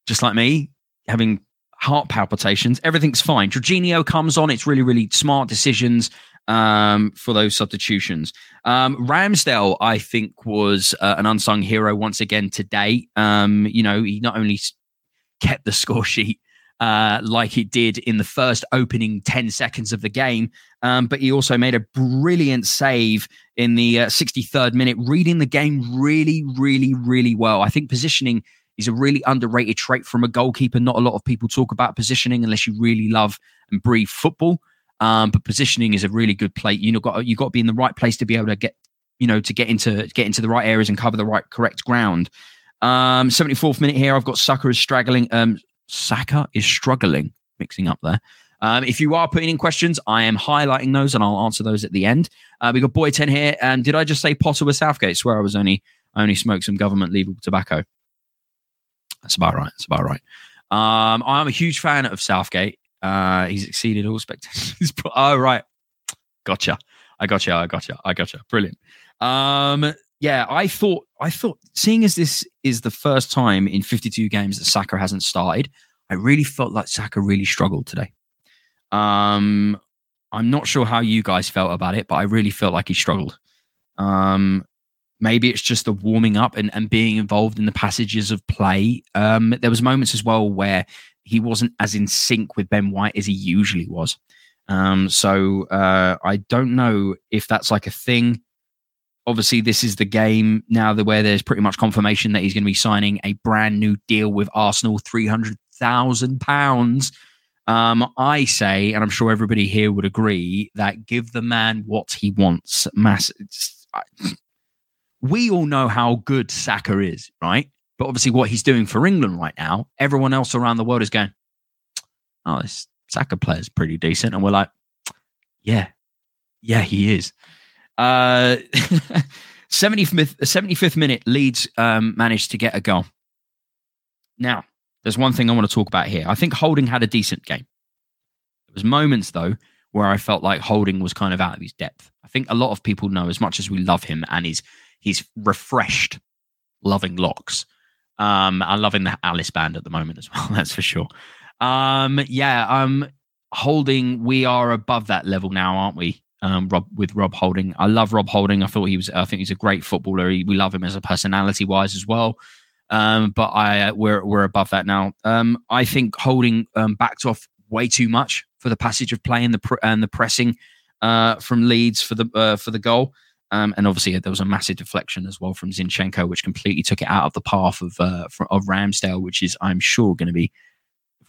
just like me, having heart palpitations, everything's fine. Jorginho comes on. It's really, really smart decisions um, for those substitutions. Um, Ramsdale, I think, was uh, an unsung hero once again today. Um, you know, he not only kept the [LAUGHS] score sheet uh, like it did in the first opening 10 seconds of the game. Um, but he also made a brilliant save in the uh, 63rd minute, reading the game really, really, really well. I think positioning is a really underrated trait from a goalkeeper. Not a lot of people talk about positioning unless you really love and breathe football. Um, but positioning is a really good play. You know, got you got to be in the right place to be able to get, you know, to get into get into the right areas and cover the right correct ground. Um, 74th minute here, I've got Saka is struggling. Um, Saka is struggling, mixing up there. Um, if you are putting in questions, I am highlighting those and I'll answer those at the end. Uh, we got Boy 10 here. And did I just say Potter with Southgate? Swear I was only only smoked some government legal tobacco. That's about right. That's about right. Um, I'm a huge fan of Southgate. Uh, he's exceeded all expectations. [LAUGHS] oh, right. Gotcha. I gotcha. I gotcha. I gotcha. Brilliant. Um, yeah, I thought I thought seeing as this is the first time in 52 games that Saka hasn't started, I really felt like Saka really struggled today. Um, I'm not sure how you guys felt about it, but I really felt like he struggled. Um, maybe it's just the warming up and, and being involved in the passages of play. Um, there was moments as well where he wasn't as in sync with Ben White as he usually was. Um, so uh, I don't know if that's like a thing obviously this is the game now where there's pretty much confirmation that he's going to be signing a brand new deal with Arsenal, three hundred thousand pounds. Um, I say, and I'm sure everybody here would agree, that give the man what he wants. Mass. We all know how good Saka is, right? But obviously, what he's doing for England right now, everyone else around the world is going, "Oh, this Saka player's pretty decent," and we're like, "Yeah, yeah, he is." Uh, [LAUGHS] 75th, 75th minute, Leeds um, managed to get a goal. Now, there's one thing I want to talk about here. I think Holding had a decent game. There was moments though where I felt like Holding was kind of out of his depth. I think a lot of people know as much as we love him and he's his refreshed, loving locks. Um, I'm loving the Alice band at the moment as [LAUGHS] well. That's for sure. Um, yeah, um, Holding, we are above that level now, aren't we? um, Rob with Rob Holding. I love Rob Holding. I thought he was. I think he's a great footballer. He, we love him as a personality wise as well. Um, but I uh, we're we're above that now. Um, I think Holding um, backed off way too much for the passage of play and the pr- and the pressing uh, from Leeds for the uh, for the goal. Um, and obviously there was a massive deflection as well from Zinchenko, which completely took it out of the path of uh, of Ramsdale, which is I'm sure going to be.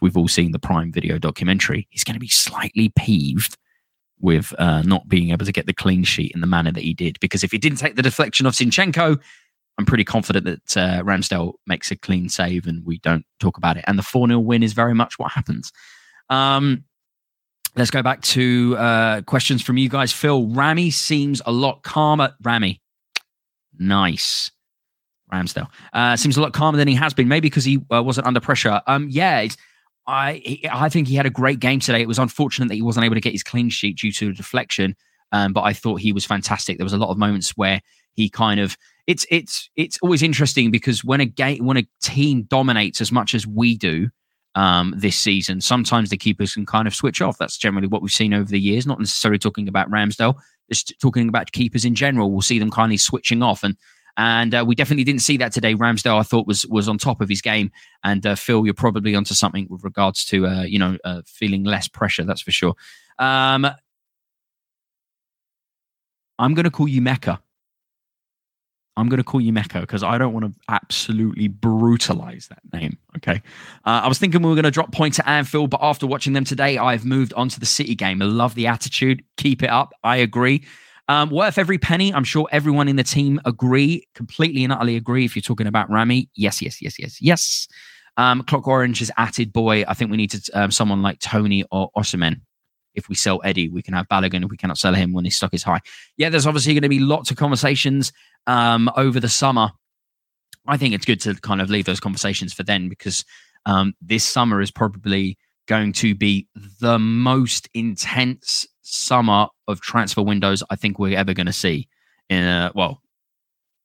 We've all seen the Prime Video documentary, he's going to be slightly peeved with uh, not being able to get the clean sheet in the manner that he did. Because if he didn't take the deflection of Zinchenko, I'm pretty confident that uh, Ramsdale makes a clean save and we don't talk about it. And the 4 0 win is very much what happens. Um, let's go back to uh, questions from you guys. Phil, Rami seems a lot calmer. Rami, nice. Ramsdale uh, seems a lot calmer than he has been, maybe because he uh, wasn't under pressure. Um, yeah, I I think he had a great game today. It was unfortunate that he wasn't able to get his clean sheet due to a deflection, um, but I thought he was fantastic. There was a lot of moments where he kind of it's it's it's always interesting because when a game when a team dominates as much as we do um, this season, sometimes the keepers can kind of switch off. That's generally what we've seen over the years. Not necessarily talking about Ramsdale, just talking about keepers in general. We'll see them kind of switching off and and uh, we definitely didn't see that today. Ramsdale, I thought, was was on top of his game. And uh, Phil, you're probably onto something with regards to uh, you know uh, feeling less pressure. That's for sure. Um, I'm going to call you Mecca. I'm going to call you Mecca because I don't want to absolutely brutalize that name. Okay. Uh, I was thinking we were going to drop points at Anfield, but after watching them today, I've moved on to the City game. I love the attitude. Keep it up. I agree. Um, worth every penny. I'm sure everyone in the team agree, completely and utterly agree. If you're talking about Rami, yes, yes, yes, yes, yes. Um, Clock Orange has added boy. I think we need to um, someone like Toney or Osimhen. If we sell Eddie, we can have Balogun. If we cannot sell him when his stock is high, yeah, there's obviously going to be lots of conversations um, over the summer. I think it's good to kind of leave those conversations for then because um, this summer is probably going to be the most intense summer of transfer windows I think we're ever going to see. In a, well,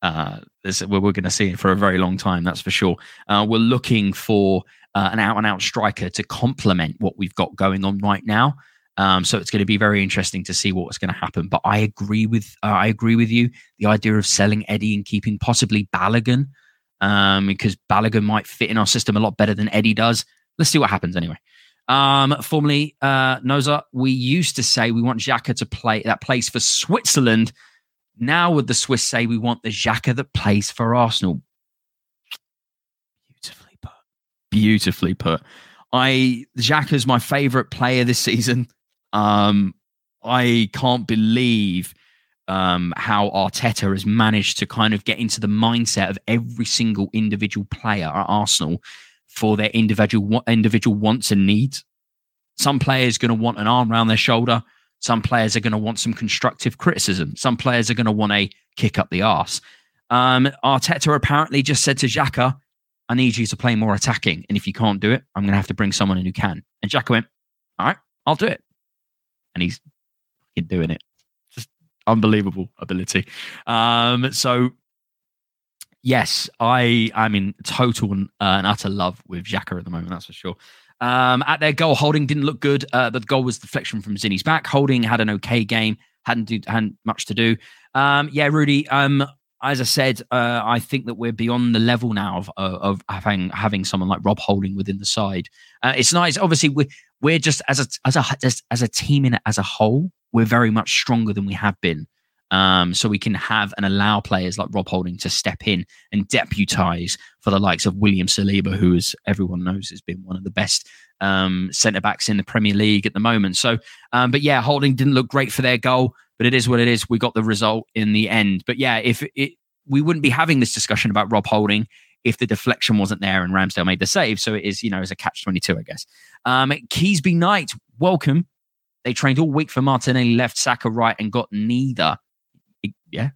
uh, this, we're, we're going to see it for a very long time, that's for sure. Uh, we're looking for uh, an out and out striker to complement what we've got going on right now. Um, so it's going to be very interesting to see what's going to happen. But I agree with uh, I agree with you. The idea of selling Eddie and keeping possibly Balogun, um, because Balogun might fit in our system a lot better than Eddie does. Let's see what happens anyway. Um, formerly, uh, Noza, we used to say we want Xhaka to play that plays for Switzerland. Now, would the Swiss say we want the Xhaka that plays for Arsenal? Beautifully put. Beautifully put. I is my favorite player this [LAUGHS] season. Um, I can't believe um, how Arteta has managed to kind of get into the mindset of every single individual player at Arsenal for their individual individual wants and needs. Some players are going to want an arm around their shoulder. Some players are going to want some constructive criticism. Some players are going to want a kick up the arse. Um, Arteta apparently just said to Xhaka, I need you to play more attacking. And if you can't do it, I'm going to have to bring someone in who can. And Xhaka went, All right, I'll do it. And he's doing it. Just unbelievable ability. Um, so yes, I I'm in total and, uh, and utter love with Xhaka at the moment. That's for sure. Um, at their goal, Holding didn't look good, uh, the goal was deflection from Zinni's back. Holding had an okay game, hadn't do, hadn't much to do. Um, yeah, Rudy. Um, as I said, uh, I think that we're beyond the level now of, of having having someone like Rob Holding within the side. Uh, it's nice. Obviously, we're we're just as a as a as, as a team in as a whole, we're very much stronger than we have been. Um, so we can have and allow players like Rob Holding to step in and deputise for the likes of William Saliba, who, as everyone knows, has been one of the best um, centre backs in the Premier League at the moment. So, um, but yeah, Holding didn't look great for their goal, but it is what it is. We got the result in the end. But yeah, if it, we wouldn't be having this discussion about Rob Holding if the deflection wasn't there and Ramsdale made the save. So it is, you know, as a catch 22, I guess. Um, Keysby Knight, welcome. They trained all week for Martinelli left, Saka right, and got neither yeah,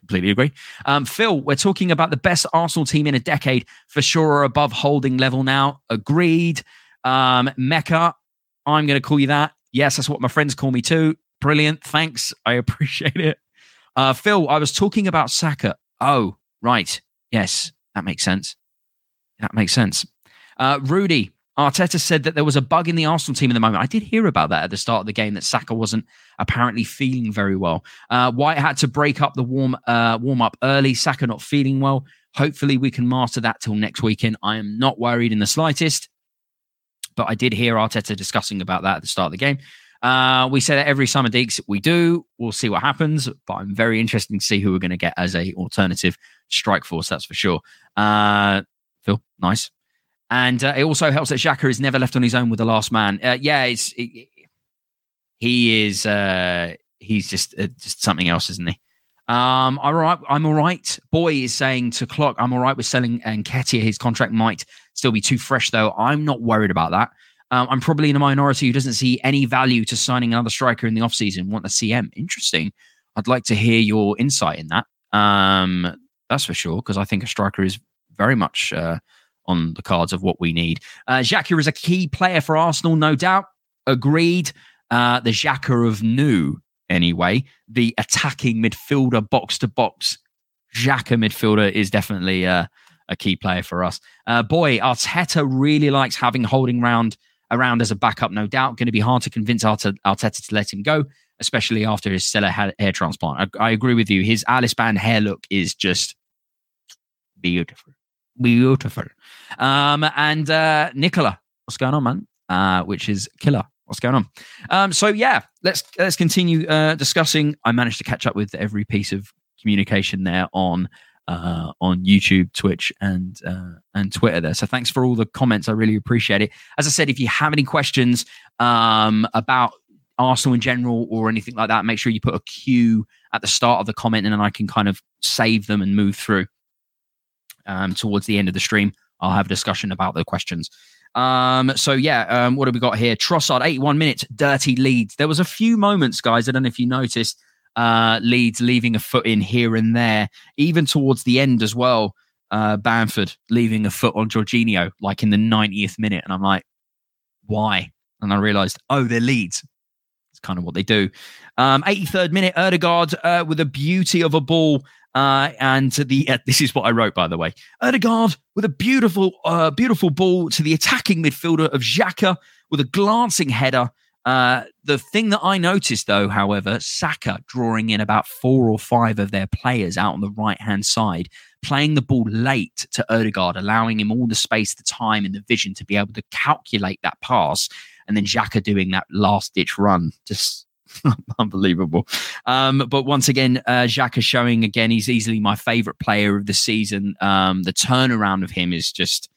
completely agree. Um, Phil, we're talking about the best Arsenal team in a decade for sure or above holding level now. Agreed. Um, Mecca, I'm going to call you that. Yes, that's what my friends call me too. Brilliant. Thanks. I appreciate it. Uh, Phil, I was talking about Saka. Oh, right. Yes, that makes sense. That makes sense. Uh, Rudy, Arteta said that there was a bug in the Arsenal team at the moment. I did hear about that at the start of the game that Saka wasn't apparently feeling very well. Uh, White had to break up the warm uh, warm up early. Saka not feeling well. Hopefully, we can master that till next weekend. I am not worried in the slightest. But I did hear Arteta discussing about that at the start of the game. Uh, we say that every summer, Deeks. We do. We'll see what happens. But I'm very interested to see who we're going to get as a alternative strike force. That's for sure. Uh, Phil, nice. And uh, it also helps that Xhaka is never left on his own with the last man. Uh, yeah, it's it, he is uh, he's just uh, just something else, isn't he? Um, all right, I'm all right. Boy is saying to Clock, I'm all right with selling Nketiah. His contract might still be too fresh, though. I'm not worried about that. Um, I'm probably in a minority who doesn't see any value to signing another striker in the offseason, want a CM. Interesting. I'd like to hear your insight in that. Um, that's for sure, because I think a striker is very much uh, on the cards of what we need. Uh, Xhaka is a key player for Arsenal, no doubt. Agreed. Uh, the Xhaka of new, anyway, the attacking midfielder, box to box Xhaka midfielder is definitely uh, a key player for us. Uh, boy, Arteta really likes having holding round around as a backup, no doubt. Going to be hard to convince Arteta, to let him go, especially after his stellar hair transplant. I, I agree with you. His Alice Band hair look is just beautiful beautiful. Um, and uh, Nicola, what's going on, man? Uh, which is killer. What's going on? Um, so yeah, let's let's continue uh, discussing. I managed to catch up with every piece of communication there on uh, on YouTube, Twitch, and uh, and Twitter there. So thanks for all the comments. I really appreciate it. As I said, if you have any questions um, about Arsenal in general or anything like that, make sure you put a Q at the start of the comment and then I can kind of save them and move through. Um, towards the end of the stream, I'll have a discussion about the questions. Um, so yeah, um, what have we got here? Trossard, 81 minutes, dirty Leeds. There was a few moments, guys. I don't know if you noticed uh, Leeds leaving a foot in here and there, even towards the end as well. Uh, Bamford leaving a foot on Jorginho, like in the 90th minute, and I'm like, why? And I realised, oh, they're Leeds. It's kind of what they do. Um, 83rd minute, Odegaard uh, with a beauty of a ball. Uh, and the uh, [LAUGHS] this is what I wrote, by the way. Odegaard with a beautiful, uh, beautiful ball to the attacking midfielder of Xhaka with a glancing header. Uh, the thing that I noticed, though, however, Saka drawing in about four or five of their players out on the right hand side, playing the ball late to Odegaard, allowing him all the space, the time, and the vision to be able to calculate that pass and then Xhaka doing that last ditch run. Just [LAUGHS] unbelievable. Um, but once again, uh, Xhaka showing again he's easily my favorite player of the season. Um, the turnaround of him is just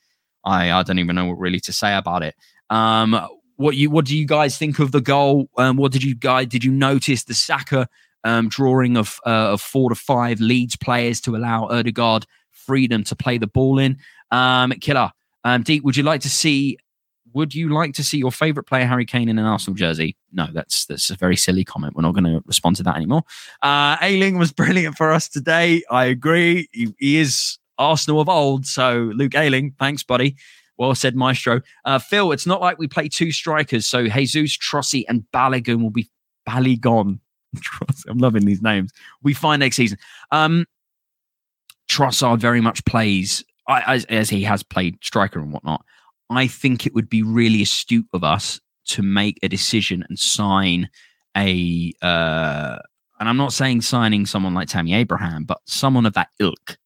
I I don't even know what really to say about it. Um, what you what do you guys think of the goal? Um, what did you guys did you notice the Saka um, drawing of uh, of four to five Leeds players to allow Odegaard freedom to play the ball in? Um, Killer, um, Deep, would you like to see would you like to see your favorite player Harry Kane in an Arsenal jersey? No, that's that's a very silly comment. We're not going to respond to that anymore. Uh, Ayling was [LAUGHS] brilliant for us today. I agree. He, he, is Arsenal of old. So Luke Ayling, thanks, buddy. Well said, Maestro. Uh, Phil, it's not like we play two strikers. So Jesus, Trossi, and Balogun will be Balogun. [LAUGHS] I'm loving these names. We find next season. Um, Trossard very much plays as, as he has played striker and whatnot. I think it would be really astute of us to make a decision and sign a. Uh, and I'm not saying signing someone like Tammy Abraham, but someone of that ilk.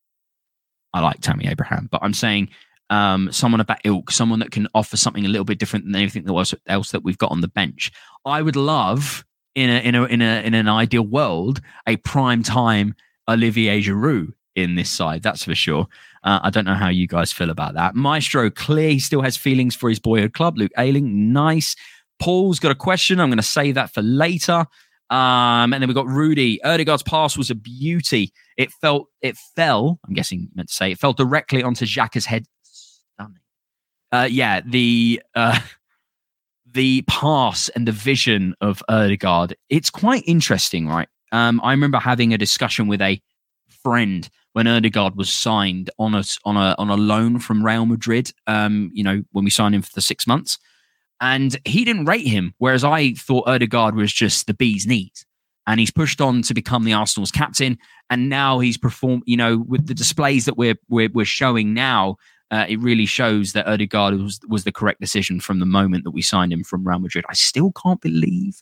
I like Tammy Abraham, but I'm saying um, someone of that ilk, someone that can offer something a little bit different than anything else, else that we've got on the bench. I would love in a in a in a in an ideal world a prime time Olivier Giroud in this side. That's for sure. Uh, I don't know how you guys feel about that. Maestro, clear he still has feelings for his boyhood club. Luke Ayling, nice. Paul's got a question. I'm going to save that for later. Um, and then we've got Rudy. Odegaard's pass was a beauty. It felt, it fell. I'm guessing meant to say it fell directly onto Xhaka's head. Uh, yeah, the uh, [LAUGHS] the pass and the vision of Odegaard. It's quite interesting, right? Um, I remember having a discussion with a friend when Odegaard was signed on a on a on a loan from Real Madrid. Um, you know, when we signed him for the six months, and he didn't rate him. Whereas I thought Odegaard was just the bee's knees, and he's pushed on to become the Arsenal's captain. And now he's performed. You know, with the displays that we're we're, we're showing now. Uh, it really shows that Odegaard was was the correct decision from the moment that we signed him from Real Madrid. I still can't believe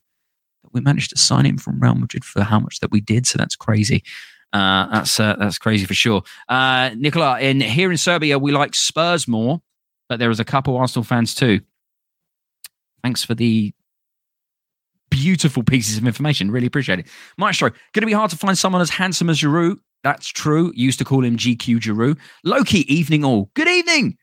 that we managed to sign him from Real Madrid for how much that we did. So that's crazy. Uh, that's uh, that's crazy for sure. Uh, Nicola, in here in Serbia, we like Spurs more, but there is a couple Arsenal fans too. Thanks for the beautiful pieces of information. Really appreciate it. Maestro, going to be hard to find someone as handsome as Giroud. That's true. Used to call him GQ Giroud. Loki, evening all. Good evening.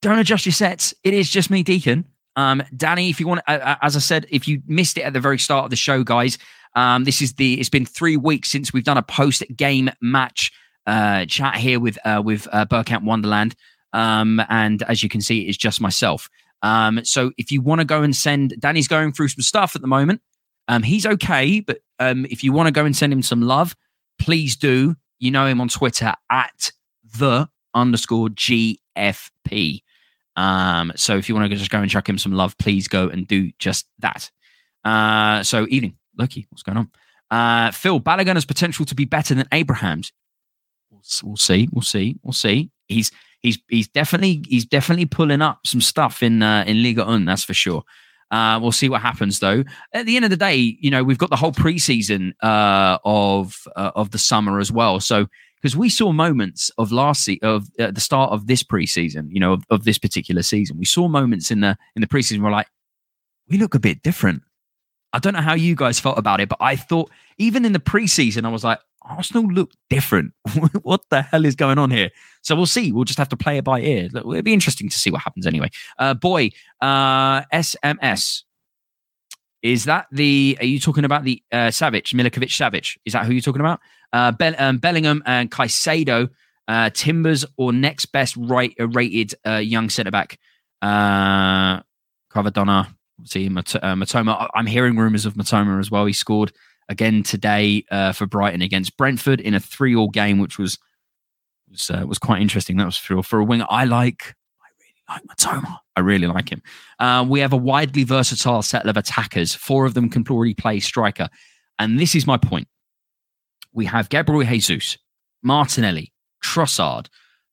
Don't adjust your sets. It is just me, Deacon. Um, Danny, if you want, uh, uh as I said, if you missed it at the very start of the show, guys, um, this is the. It's been three weeks since we've done a post game match uh, chat here with uh, with uh, Bergkamp Wonderland, um, and as you can see, it's just myself. Um, so if you want to go and send, Danny's going through some stuff at the moment. Um, he's okay, but um, if you want to go and send him some love, please do. You know him on Twitter at the underscore GFP. Um, so if you want to just go and chuck him some love, please go and do just that. Uh, so evening. Loki, what's going on? Uh, Phil Balogun has potential to be better than Abraham's. We'll, we'll, see. We'll see. We'll see. He's he's he's definitely he's definitely pulling up some stuff in uh, in Liga Un. That's for sure. Uh, we'll see what happens though. At the end of the day, you know we've got the whole preseason uh, of uh, of the summer as well. So because we saw moments of last se- of uh, the start of this preseason, you know, of, of, this particular season, we saw moments in the in the preseason where like we look a bit different. I don't know how you guys felt about it, but I thought even in the preseason, I was like, Arsenal look different. [LAUGHS] what the hell is going on here? So we'll see. We'll just have to play it by ear. It'll be interesting to see what happens anyway. Uh, boy, uh, SMS. Is that the? Are you talking about the uh, Savic, Milinkovic Savic? Is that who you're talking about? Uh, Be- um, Bellingham and Caicedo, uh, Timbers, or next best right uh, rated uh, young centre back? Uh, Cravadonna, see Mat- uh, Mitoma. I'm hearing rumours of Mitoma as well. He scored again today uh, for Brighton against Brentford in a three-all game, which was was uh, was quite interesting. That was for for a winger I like. I really like Mitoma. I really like him. Uh, we have a widely versatile set of attackers. Four of them can already play striker, and this is my point. We have Gabriel Jesus, Martinelli, Trossard,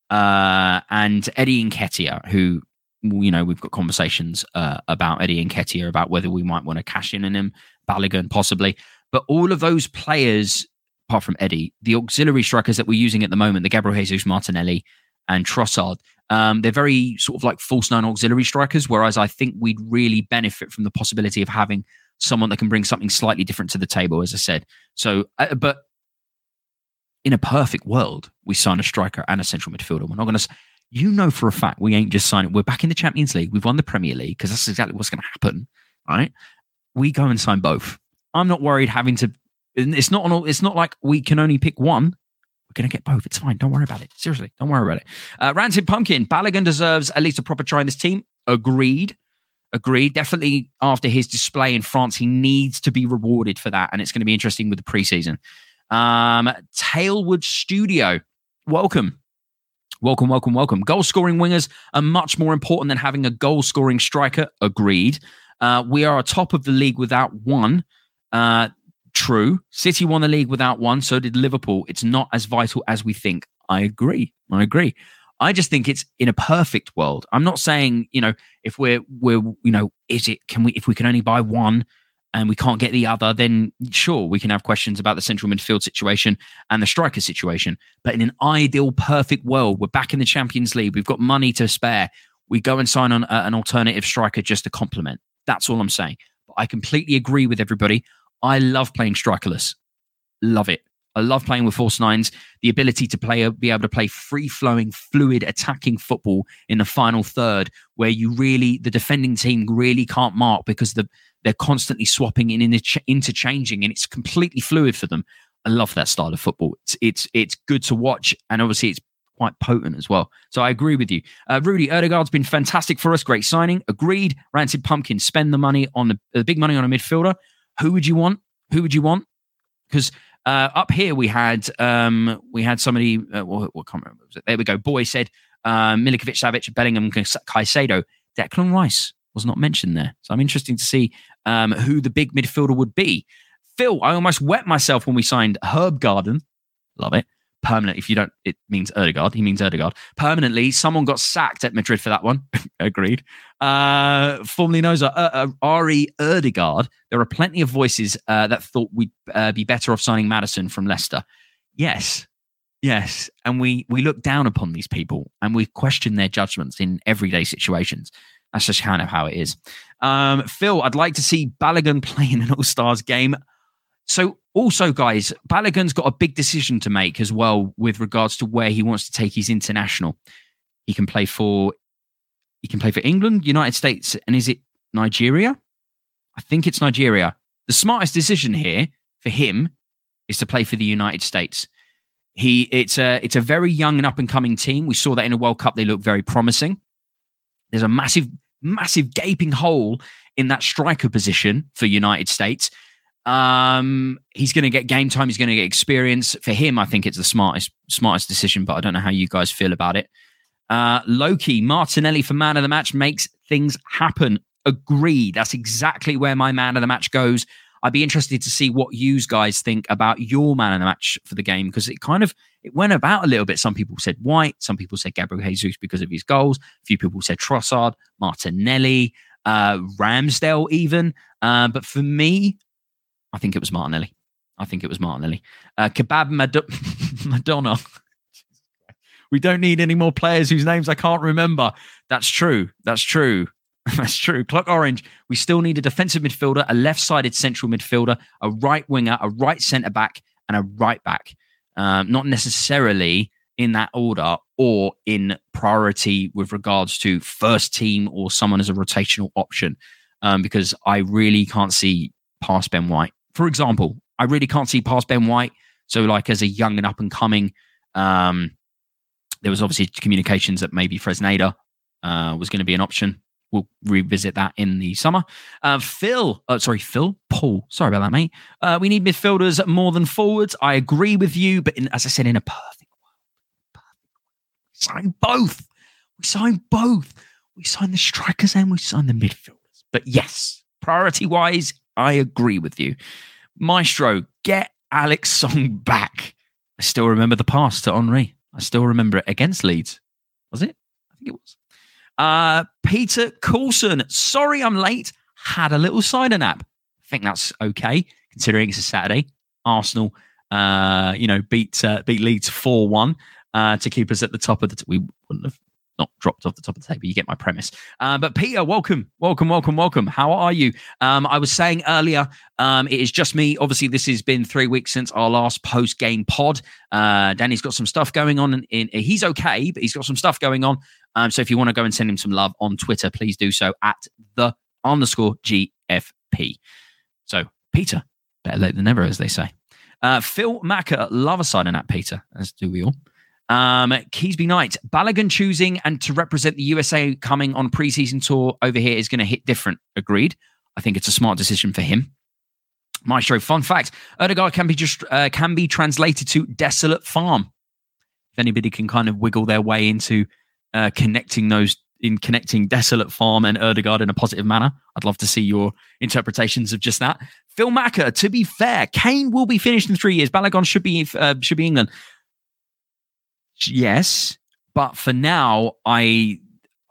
uh, and Eddie Nketiah, who you know we've got conversations uh, about Eddie Nketiah about whether we might want to cash in on him, Balogun possibly. But all of those players, apart from Eddie, the auxiliary strikers that we're using at the moment, the Gabriel Jesus, Martinelli, and Trossard, um, they're very sort of like false nine auxiliary strikers. Whereas I think we'd really benefit from the possibility of having someone that can bring something slightly different to the table, as I said. So, uh, but in a perfect world, we sign a striker and a central midfielder. We're not going to, you know, for a fact, we ain't just signing. We're back in the Champions League. We've won the Premier League because that's exactly what's going to happen, right? We go and sign both. I'm not worried having to. It's not. On, it's not like we can only pick one. We're going to get both. It's fine. Don't worry about it. Seriously, don't worry about it. Uh, Rancid Pumpkin. Balogun deserves at least a proper try in this team. Agreed. Agreed. Definitely after his display in France, he needs to be rewarded for that. And it's going to be interesting with the preseason. Um, Tailwood Studio. Welcome. Welcome, welcome, welcome. Goal scoring wingers are much more important than having a goal scoring striker. Agreed. Uh, we are top of the league without one. Uh, true. City won the league without one. So did Liverpool. It's not as vital as we think. I agree. I agree. I just think it's in a perfect world. I'm not saying, you know, if we're we're you know, is it can we if we can only buy one and we can't get the other, then sure, we can have questions about the central midfield situation and the striker situation. But in an ideal, perfect world, we're back in the Champions League. We've got money to spare. We go and sign on a, an alternative striker just to complement. That's all I'm saying. But I completely agree with everybody. I love playing strikerless. Love it. I love playing with false nines. The ability to play, uh, be able to play free flowing, fluid, attacking football in the final third, where you really, the defending team really can't mark because the, they're constantly swapping and interchanging, and it's completely fluid for them. I love that style of football. It's it's it's good to watch, and obviously it's quite potent as well. So I agree with you. Uh, Rudy Odegaard's been fantastic for us. Great signing. Agreed. Rancid Pumpkin. Spend the money on the, the big money on a midfielder. Who would you want? Who would you want? Because uh, up here we had um, we had somebody. Uh, what, what can't remember. There we go. Boy said uh, Milinkovic, Savic, Bellingham, Caicedo. Declan Rice was not mentioned there. So I'm interested to see um, who the big midfielder would be. Phil, I almost wet myself when we signed Herb Garden. Love it permanent. If you don't, it means Odegaard. He means Odegaard. Permanently, someone got sacked at Madrid for that one. [LAUGHS] Agreed. Uh, formerly known as uh, uh, Ari Odegaard. There are plenty of voices uh, that thought we'd uh, be better off signing Maddison from Leicester. Yes, yes, and we we look down upon these people and we question their judgments in everyday situations. That's just kind of how it is. Um, Phil, I'd like to see Balogun [LAUGHS] playing an All Stars game. So, also, guys, Balogun's got a big decision to make as well with regards to where he wants to take his international. He can play for he can play for England, United States, and is it Nigeria? I think it's Nigeria. The smartest decision here for him is to play for the United States. He it's a it's a very young and up and coming team. We saw that in a World Cup; they look very promising. There's a massive, massive gaping hole in that striker position for United States. Um, he's going to get game time. He's going to get experience. For him, I think it's the smartest smartest decision. But I don't know how you guys feel about it. Uh, Loki Martinelli for man of the match makes things happen. Agree. That's exactly where my man of the match goes. I'd be interested to see what you guys think about your man of the match for the game because it kind of it went about a little bit. Some people said White, some people said Gabriel Jesus because of his goals. A few people said Trossard, Martinelli, uh, Ramsdale, even. Uh, but for me, I think it was Martinelli. I think it was Martinelli. Uh, Kebab Mad- [LAUGHS] Madonna. we don't need any more players whose names I can't remember. That's true. That's true. [LAUGHS] That's true. Clock Orange. We still need a defensive midfielder, a left sided central midfielder, a right winger, a right centre back, and a right back. Um, not necessarily in that order or in priority with regards to first team or someone as a rotational option. um, because I really can't see past Ben White. For example, I really can't see past Ben White. So, like as a young and up and coming, um, there was obviously communications that maybe Fresneda uh, was going to be an option. We'll revisit that in the summer. Uh, Phil, uh, sorry, Phil, Paul. Sorry about that, mate. Uh, we need midfielders more than forwards. I agree with you, but in, as I said, in a perfect world, sign both. We sign both. We sign the strikers and we sign the midfielders. But yes, priority wise, I agree with you. Maestro, get Alex Song [LAUGHS] back. I still remember the pass to Henry. I still remember it against Leeds. Was it? I think it was. Uh, Peter Coulson. Sorry I'm late. Had a little cider nap. I think that's okay considering it's a Saturday. Arsenal, uh, you know, beat uh, beat Leeds four one uh, to keep us at the top of the. T- we wouldn't have not dropped off the top of the table. You get my premise. Uh, but Peter, welcome, welcome, welcome, welcome. How are you? Um, I was saying earlier, um, it is just me. Obviously, this has been three weeks since our last post game pod. Uh, Danny's got some stuff going on. In, in, he's okay, but he's got some stuff going on. Um, so if you want to go and send him some love on Twitter, please do so at the underscore GFP. So Peter, better late than never, as they say. Uh, Phil Macker, love a side in that, Peter, as do we all. Um, Keysby Knight, Balogun choosing and to represent the USA coming on preseason tour over here is going to hit different. Agreed. I think it's a smart decision for him. Maestro, fun fact: Odegaard can be just uh, can be translated to desolate farm. If anybody can kind of wiggle their way into uh, connecting those in connecting desolate farm and Odegaard in a positive manner, I'd love to see your interpretations of just that. Phil Macker, to be fair, Kane will be finished in three years. Balogun should be uh, should be England yes, but for now, I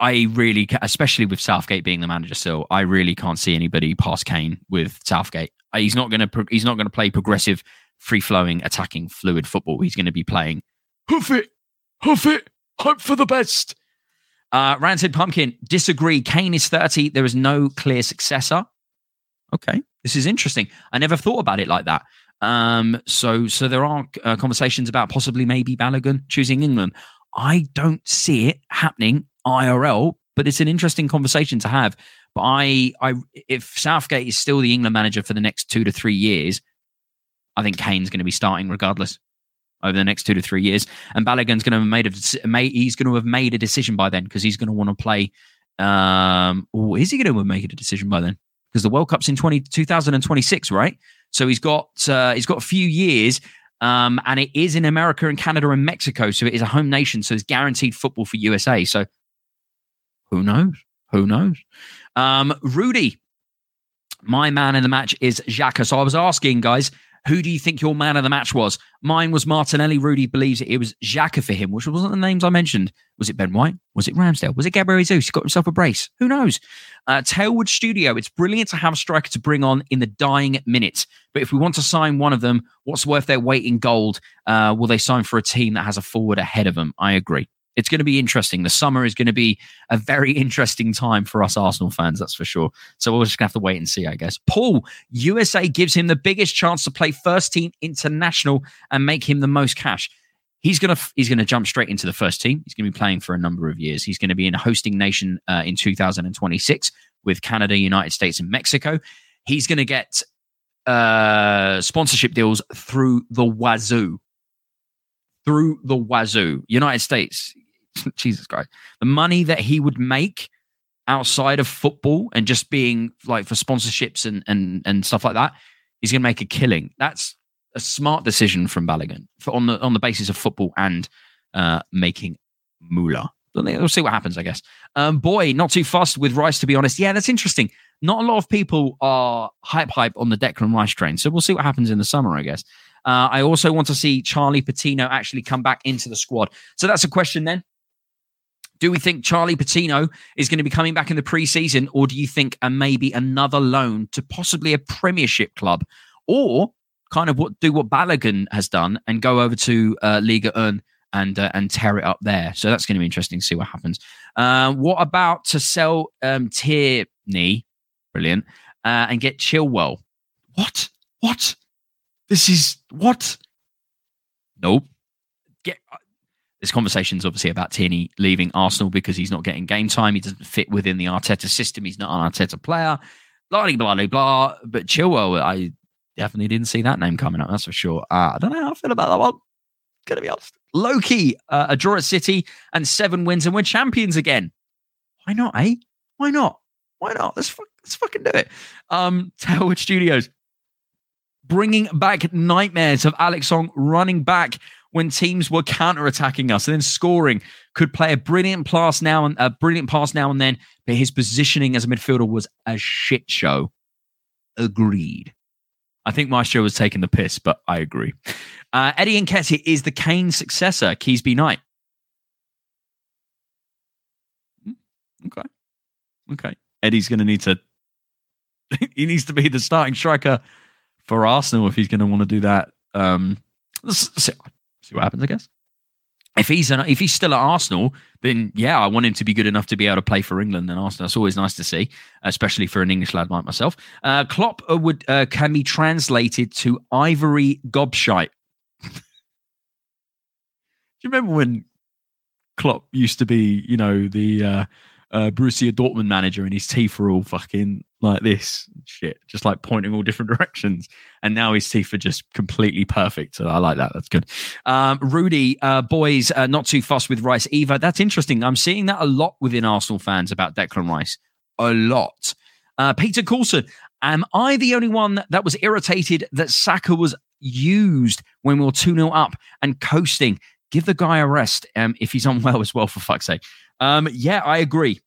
I really, especially with Southgate being the manager still, I really can't see anybody past Kane with Southgate. Uh, he's not going to he's not going to play progressive, free flowing, attacking, fluid football. He's going to be playing hoof it, hoof it, hope for the best. Uh, Rancid Pumpkin disagree. Kane is thirty. There is no clear successor. Okay, this is interesting. I never thought about it like that. Um, so so there are uh, conversations about possibly maybe Balogun choosing England. I don't see it happening IRL, but it's an interesting conversation to have. But I, I, if Southgate is still the England manager for the next two to three years, I think Kane's going to be starting regardless over the next two to three years, and Balogun's going to have made a, he's going to have made a decision by then because he's going to want to play. Um, is he going to make a decision by then? Because the World Cup's in 20, 2026, right? So he's got uh, he's got a few years, um, and it is in America and Canada and Mexico. So it is a home nation. So it's guaranteed football for USA. So who knows? Who knows? Um, Rudy, my man in the match is Xhaka. So I was asking guys, who do you think your man of the match was? Mine was Martinelli. Rudy believes it was Xhaka for him, which wasn't the names I mentioned. Was it Ben White? Was it Ramsdale? Was it Gabriel Jesus? He got himself a brace. Who knows? Uh, Tailwood Studio. It's brilliant to have a striker to bring on in the dying minutes. But if we want to sign one of them, what's worth their weight in gold? Uh, will they sign for a team that has a forward ahead of them? I agree it's going to be interesting. The summer is going to be a very [LAUGHS] interesting time for us Arsenal fans, that's for sure. So we're just going to have to wait and see, I guess. Paul, USA gives him the biggest chance to play first team international and make him the most cash. He's gonna he's gonna jump straight into the first team. He's gonna be playing for a number of years. He's gonna be in a hosting nation uh, in 2026 with Canada, United States, and Mexico. He's gonna get uh, sponsorship deals through the wazoo through the wazoo. United States, [LAUGHS] Jesus Christ, the money that he would make outside of football and just being like for sponsorships and and and stuff like that, he's going to make a killing. That's a smart decision from Balogun for on the on the basis of football and uh, making moolah. We'll see what happens, I guess. Um, boy, not too fussed with Rice, to be honest. Yeah, that's interesting. Not a lot of people are hype hype on the Declan Rice train, so we'll see what happens in the summer, I guess. Uh, I also want to see Charlie Patino actually come back into the squad. So that's a question then. Do we think Charlie Patino is going to be coming back in the preseason, or do you think a maybe another loan to possibly a Premiership club, or kind of what do what Balogun has done and go over to uh, Liga Un and uh, and tear it up there? So that's going to be interesting to see what happens. Uh, what about to sell um, Tierney, brilliant, uh, and get Chilwell? What? What? This is what? Nope. Get There's conversations obviously about Tierney leaving Arsenal because he's not getting game time. He doesn't fit within the Arteta system. He's not an Arteta player. Blah blah blah blah. But Chilwell, I definitely didn't see that name coming up. That's for sure. Uh, I don't know how I feel about that one. Gonna be honest. Loki, uh, a draw at City and seven wins, and we're champions again. Why not, eh? Why not? Why not? Let's fuck, let's fucking do it. Um, [LAUGHS] Tailwood Studios bringing back nightmares of Alex Song running back when teams were counter-attacking us and then scoring. Could play a brilliant pass now and a brilliant pass now and then, but his positioning as a midfielder was a shit show. Agreed. I think Maestro was taking the piss, but I agree. Uh, Eddie Nketiah is the Kane successor, Keysby Knight. Hmm, okay. Okay. Eddie's going to need to, [LAUGHS] he needs to be the starting striker for Arsenal if he's going to want to do that. Um, see, what happens, I guess. If he's an, if he's still at Arsenal, then yeah, I want him to be good enough to be able to play for England and Arsenal. That's always nice to see, especially for an English lad like myself. Uh, Klopp would uh, can be translated to ivory gobshite. [LAUGHS] Do you remember when Klopp used to be, you know, the uh, uh, Borussia Dortmund manager and his teeth were all fucking like this shit, just like pointing all different [LAUGHS] directions. And now his teeth are just completely perfect. So I like that. That's good. Um, Rudy, uh, boys, uh, not too fussed with Rice either. That's interesting. I'm seeing that a lot within Arsenal fans about Declan Rice. A lot. Uh, Peter Coulson, am I the only one that was irritated that Saka was used when we were 2 0 up and coasting? Give the guy a rest um, if he's unwell as well, for fuck's sake. Um, yeah, I agree.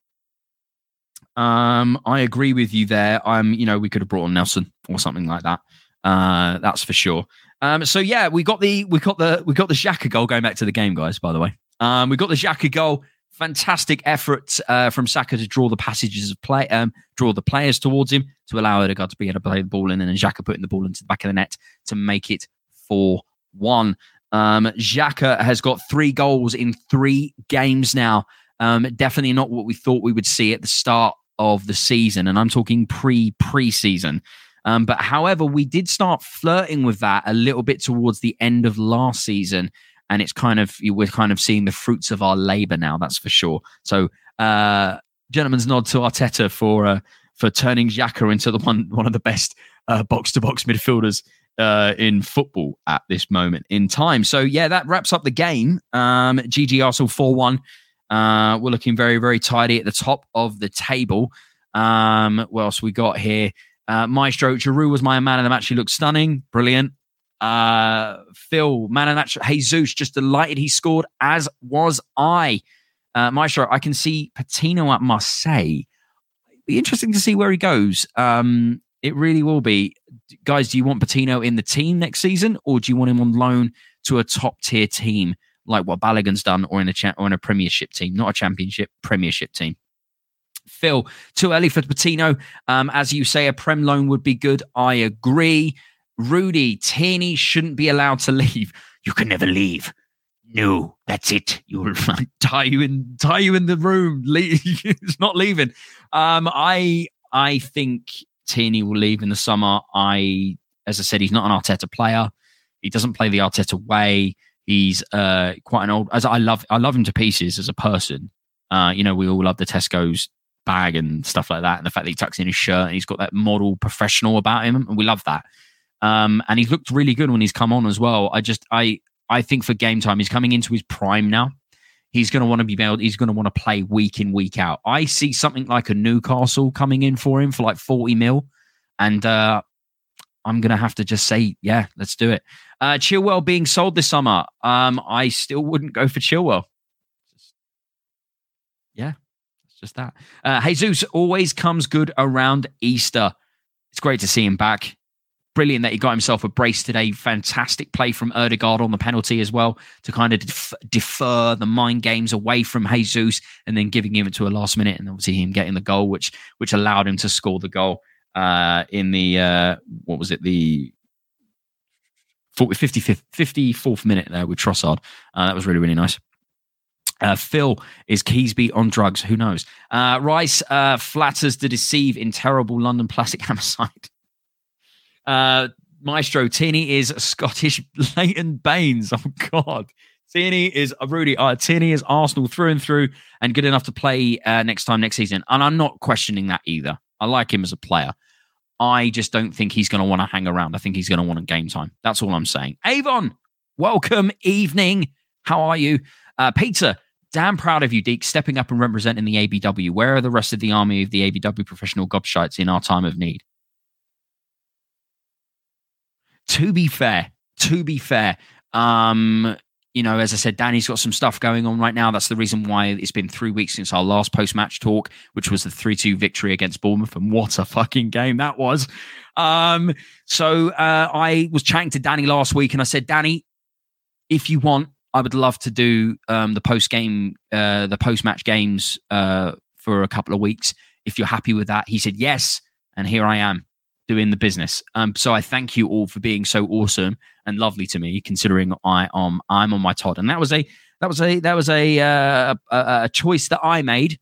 Um, I agree with you there. I'm, you know, we could have brought on Nelson or something like that. Uh, that's for sure. Um, so yeah, we got the we got the we got the Xhaka goal going back to the game, guys. By the way, um, we got the Xhaka goal. Fantastic effort uh, from Saka to draw the passages of play, um, draw the players towards him to allow Odegaard to be able to play the ball in, and then Xhaka putting the ball into the back of the net to make it four one. Um, Xhaka has got three goals in three games now. Um, definitely not what we thought we would see at the start of the season, and I'm talking pre preseason. Um, but however, we did start flirting with that a little bit towards the end of last season, and it's kind of we're kind of seeing the fruits of our labor now. That's for sure. So, uh, gentleman's nod to Arteta for uh, for turning Xhaka into the one one of the best box to box midfielders uh, in football at this moment in time. So yeah, that wraps up the game. Um, GG Arsenal four one. Uh, we're looking very, very tidy at the top of the table. Um, what else we got here? Uh, Maestro Giroud was my man of the match. He looked stunning, brilliant. Uh, Phil, man of the match. Jesus, just delighted he scored, as was I. Uh, Maestro, I can see Patino at Marseille. Be interesting to see where he goes. Um, it really will be. Guys, do you want Patino in the team next season, or do you want him on loan to a top tier team? Like what Balogun's done, or in a cha- or in a Premiership team, not a Championship, Premiership team. Phil, too early for Patino. Um, as you say, a Prem loan would be good. I agree. Rudy, Tierney shouldn't be allowed to leave. You can never leave. No, that's it. You will [LAUGHS] tie you in, tie you in the room. [LAUGHS] It's not leaving. Um, I, I think Tierney will leave in the summer. I, as I said, he's not an Arteta player. He doesn't play the Arteta way. He's uh, quite an old. As I love, I love him to pieces as a person. Uh, you know, we all love the Tesco's bag and stuff like that, and the fact that he tucks in his shirt and he's got that model professional about him, and we love that. Um, and he's looked really good when he's come on as well. I just, I, I think for game time, he's coming into his prime now. He's going to want to be able. He's going to want to play week in, week out. I see something like a Newcastle coming in for him for like forty mil, and uh, I'm to have to just say, yeah, let's do it. Uh, Chilwell being sold this summer. Um, I still wouldn't go for Chilwell. Just, yeah, it's just that. Uh, Jesus always comes good around Easter. It's great to see him back. Brilliant that he got himself a brace today. Fantastic play from Odegaard on the penalty as well to kind of def- defer the mind games away from Jesus and then giving him it to a last minute and obviously him getting the goal, which which allowed him to score the goal uh, in the uh, what was it the 55th, 54th minute there with Trossard. Uh, that was really, really nice. Uh, Phil is Keysby on drugs. Who knows? Uh, Rice uh, flatters to deceive in terrible London plastic homicide. [LAUGHS] Uh, Maestro Tierney is Scottish [LAUGHS] Leighton Baines. Oh God, Tierney is uh, Rudy. Uh, Tierney is Arsenal through and through, and good enough to play uh, next time next season. And I'm not questioning that either. I like him as a player. I just don't think he's going to want to hang around. I think he's going to want game time. That's all I'm saying. Avon, welcome evening. How are you, uh, Peter? Damn proud of you, Deac, stepping up and representing the ABW. Where are the rest of the army of the ABW professional gobshites in our time of need? To be fair, to be fair, um, you know, as I said, Danny's got some stuff going on right now. That's the reason why it's been three weeks since our last post match talk, which was the 3 2 victory against Bournemouth. And what a fucking game that was. Um, so uh, I was chatting to Danny last week and I said, Danny, if you want, I would love to do um, the post game, uh, the post match games uh, for a couple of weeks. If you're happy with that, he said yes. And here I am doing the business. Um, so I thank you all for being so awesome and lovely to me, considering I am I'm on my Todd, and that was a that was a that was a, uh, a, a choice that I made.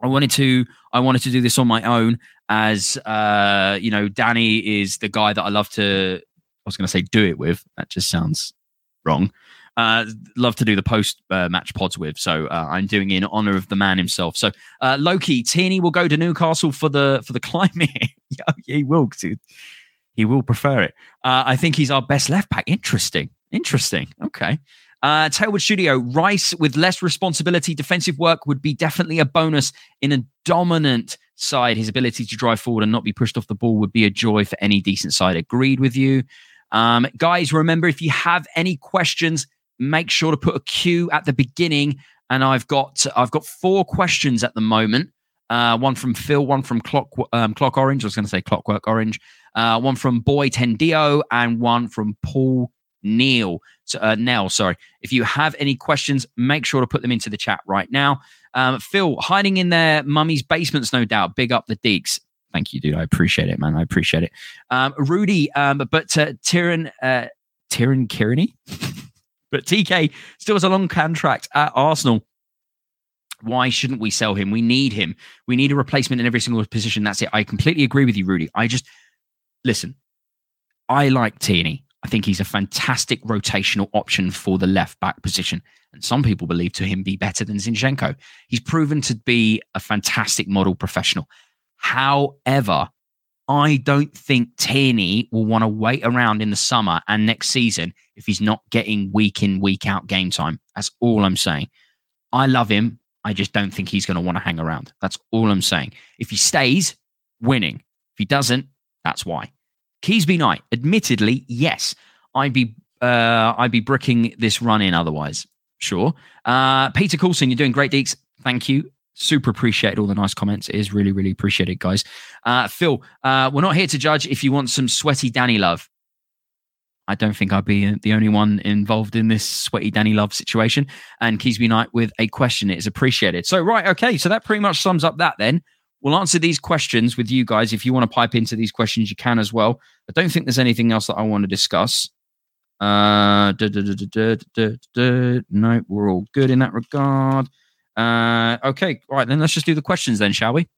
I wanted to I wanted to do this on my own, as uh, you know, Danny is the guy that I love to. I was going to say do it with. That just sounds wrong uh, love to do the post uh, match pods with. So uh, I'm doing in honor of the man himself. So uh, Loki Tierney will go to Newcastle for the for the [LAUGHS] climate. yeah, he will. He will prefer it. Uh, I think he's our best left back. Interesting. Interesting. Okay. Uh, Tailwood Studio, Rice with less responsibility, defensive work would be definitely a bonus in a dominant side. His ability to drive forward and not be pushed off the ball would be a joy for any decent side. Agreed with you. Um, guys, remember if you have any questions, make sure to put a a Q at the beginning. And I've got I've got four questions at the moment. Uh, one from Phil, one from Clock um, Clock Orange. I was going to say Clockwork Orange. Uh, one from Boy Tendio, and one from Paul Neil. So, uh, Nell, sorry. If you have any questions, make sure to put them into the chat right now. Um, Phil, hiding in their mummy's basements, no doubt. Big up the Deeks. Thank you, dude. I appreciate it, man. I appreciate it. Um, Rudy, um, but uh, Tyrion, uh, Tyrion Kearney. [LAUGHS] But TK still has a long contract at Arsenal. Why shouldn't we sell him? We need him. We need a replacement in every single position. That's it. I completely agree with you, Rudy. I just listen. I like Tierney. I think he's a fantastic rotational option for the left back position. And some people believe to him be better than Zinchenko. He's proven to be a fantastic model professional. However, I don't think Tierney will want to wait around in the summer and next season if he's not getting week in, week out game time. That's all I'm saying. I love him. I just don't think he's going to want to hang around. That's all I'm saying. If he stays, winning. If he doesn't, that's why. Keysby Knight, admittedly, yes, I'd be uh, I'd be bricking this run in otherwise. Sure. Uh, Peter Coulson, you're doing great, Deeks. Thank you. Super appreciate all the nice comments. It is really, really appreciated, guys. Uh, Phil, uh, we're not here to judge if you want some sweaty Danny love. I don't think I'd be the only one involved in this sweaty Danny Love situation. And Keysby Knight with a question. It is appreciated. So, right, okay. So that pretty much sums up that then. We'll answer these questions with you guys. If you want to pipe into these questions, you can as well. I don't think there's anything else that I want to discuss. Uh, no, we're all good in that regard. Uh, okay, all right, then let's just do the questions then, shall we?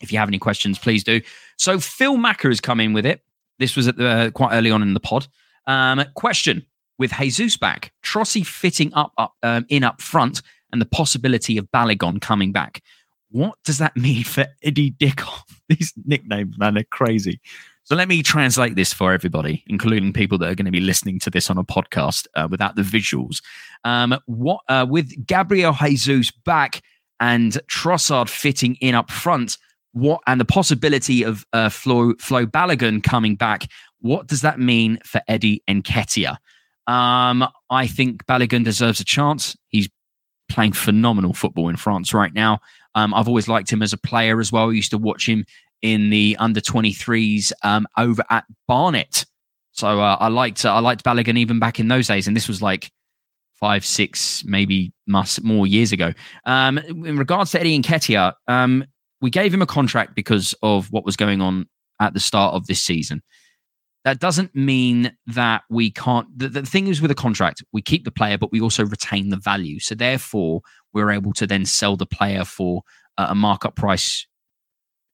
If you have any questions, please do. So Phil Macker is coming with it. This was at the, uh, quite early on in the pod. Um, question with Jesus back, Trossi fitting up, up um, in up front, and the possibility of Balogun coming back. What does that mean for Eddie Dickov? [LAUGHS] These nicknames, man, they're crazy. So let me translate this for everybody, including people that are going to be listening to this on a podcast uh, without the visuals. Um, what uh, with Gabriel Jesus back and Trossard fitting in up front, what and the possibility of uh, Flo Flo Balogun coming back, what does that mean for Eddie Nketiah? Um, I think Balogun deserves a chance. He's playing phenomenal football in France right now. Um, I've always liked him as a player as well. I used to watch him in the under 23s um, over at Barnet. So uh, I liked uh, I liked Balogun even back in those days, and this was like five, six, maybe more years ago. Um, in regards to Eddie Nketiah, um, we gave him a contract because of what was going on at the start of this season. That doesn't mean that we can't. The, the thing is with a contract, we keep the player, but we also retain the value. So therefore, we're able to then sell the player for uh, a markup price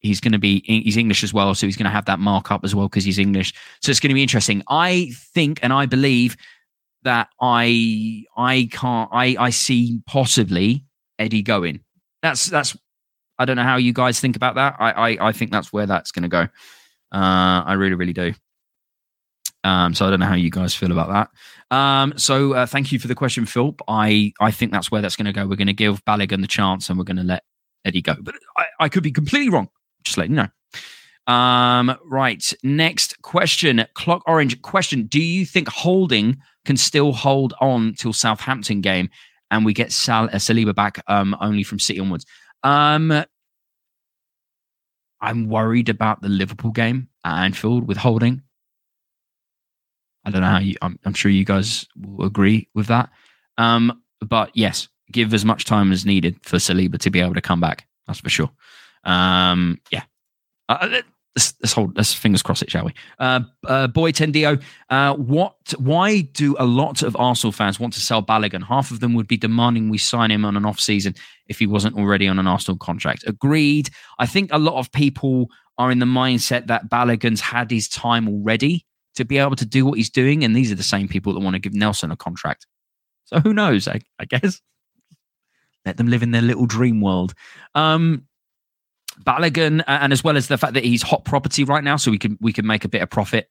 he's going to be he's English as well, so he's going to have that markup as well because he's English. So it's going to be interesting. I think and I believe that I I can't I I see possibly Eddie going. That's that's I don't know how you guys think about that. I I, I think that's where that's going to go. Uh, I really really do. Um, so I don't know how you guys feel about that. Um, so uh, thank you for the question, Phil. I I think that's where that's going to go. We're going to give Balogun the chance, and we're going to let Eddie go. But I, I could be completely wrong. Just letting you know. Um, right. Next question. Clock Orange question. Do you think Holding can still hold on till Southampton game and we get Sal- uh, Saliba back um, only from City onwards? Um, I'm worried about the Liverpool game at Anfield with Holding. I don't know how you. I'm, I'm sure you guys will agree with that. Um, but yes, give as much time as needed for Saliba to be able to come back. That's for sure. Um, yeah. Uh, uh let's, let's hold. Let's fingers cross it, shall we? Uh, uh, boy Tendio, uh, what? Why do a lot of Arsenal fans want to sell Balogun? Half of them would be demanding we sign him on an off season if he wasn't already on an Arsenal contract. Agreed. I think a lot of people are in the mindset that Balogun's had his time already to be able to do what he's doing. And these are the same people that want to give Nelson a contract. So who knows? I, I guess let them live in their little dream world. Um, Balogun, and as well as the fact that he's hot property right now, so we can we can make a bit of profit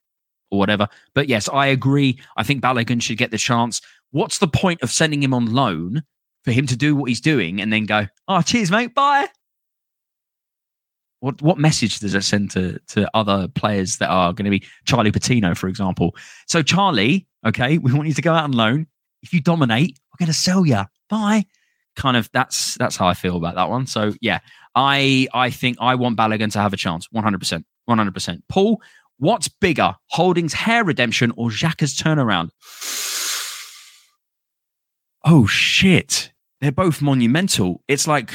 or whatever. But yes, I agree. I think Balogun should get the chance. What's the point of sending him on loan for him to do what he's doing and then go, oh, cheers, mate, bye? What what message does it send to to other players that are going to be Charlie Patino, for example? So Charlie, okay, [LAUGHS] we want you to go out on loan. If you dominate, we're going to sell you. Bye. Kind of that's that's how I feel about that one. So yeah, I I think I want Balogun to have a chance. One hundred percent, one hundred percent. Paul, what's bigger, Holding's hair redemption or Xhaka's turnaround? Oh shit, they're both monumental. It's like,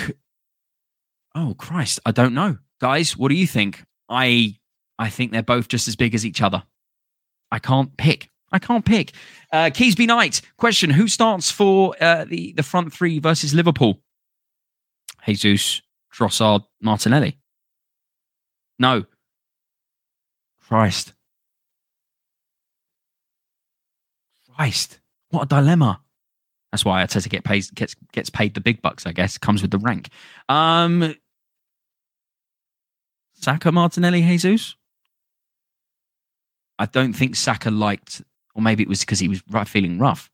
oh Christ, I don't know guys, what do you think? I I think they're both just as big as each other. I can't pick. I can't pick. Uh, Keysby Knight question: Who starts for uh, the the front three versus Liverpool? Jesus, Trossard, Martinelli. No. Christ. Christ. What a dilemma. That's why Arteta get paid, gets gets paid the big bucks. I guess comes with the rank. Um, Saka, Martinelli, Jesus? I don't think Saka liked, or maybe it was because he was feeling rough.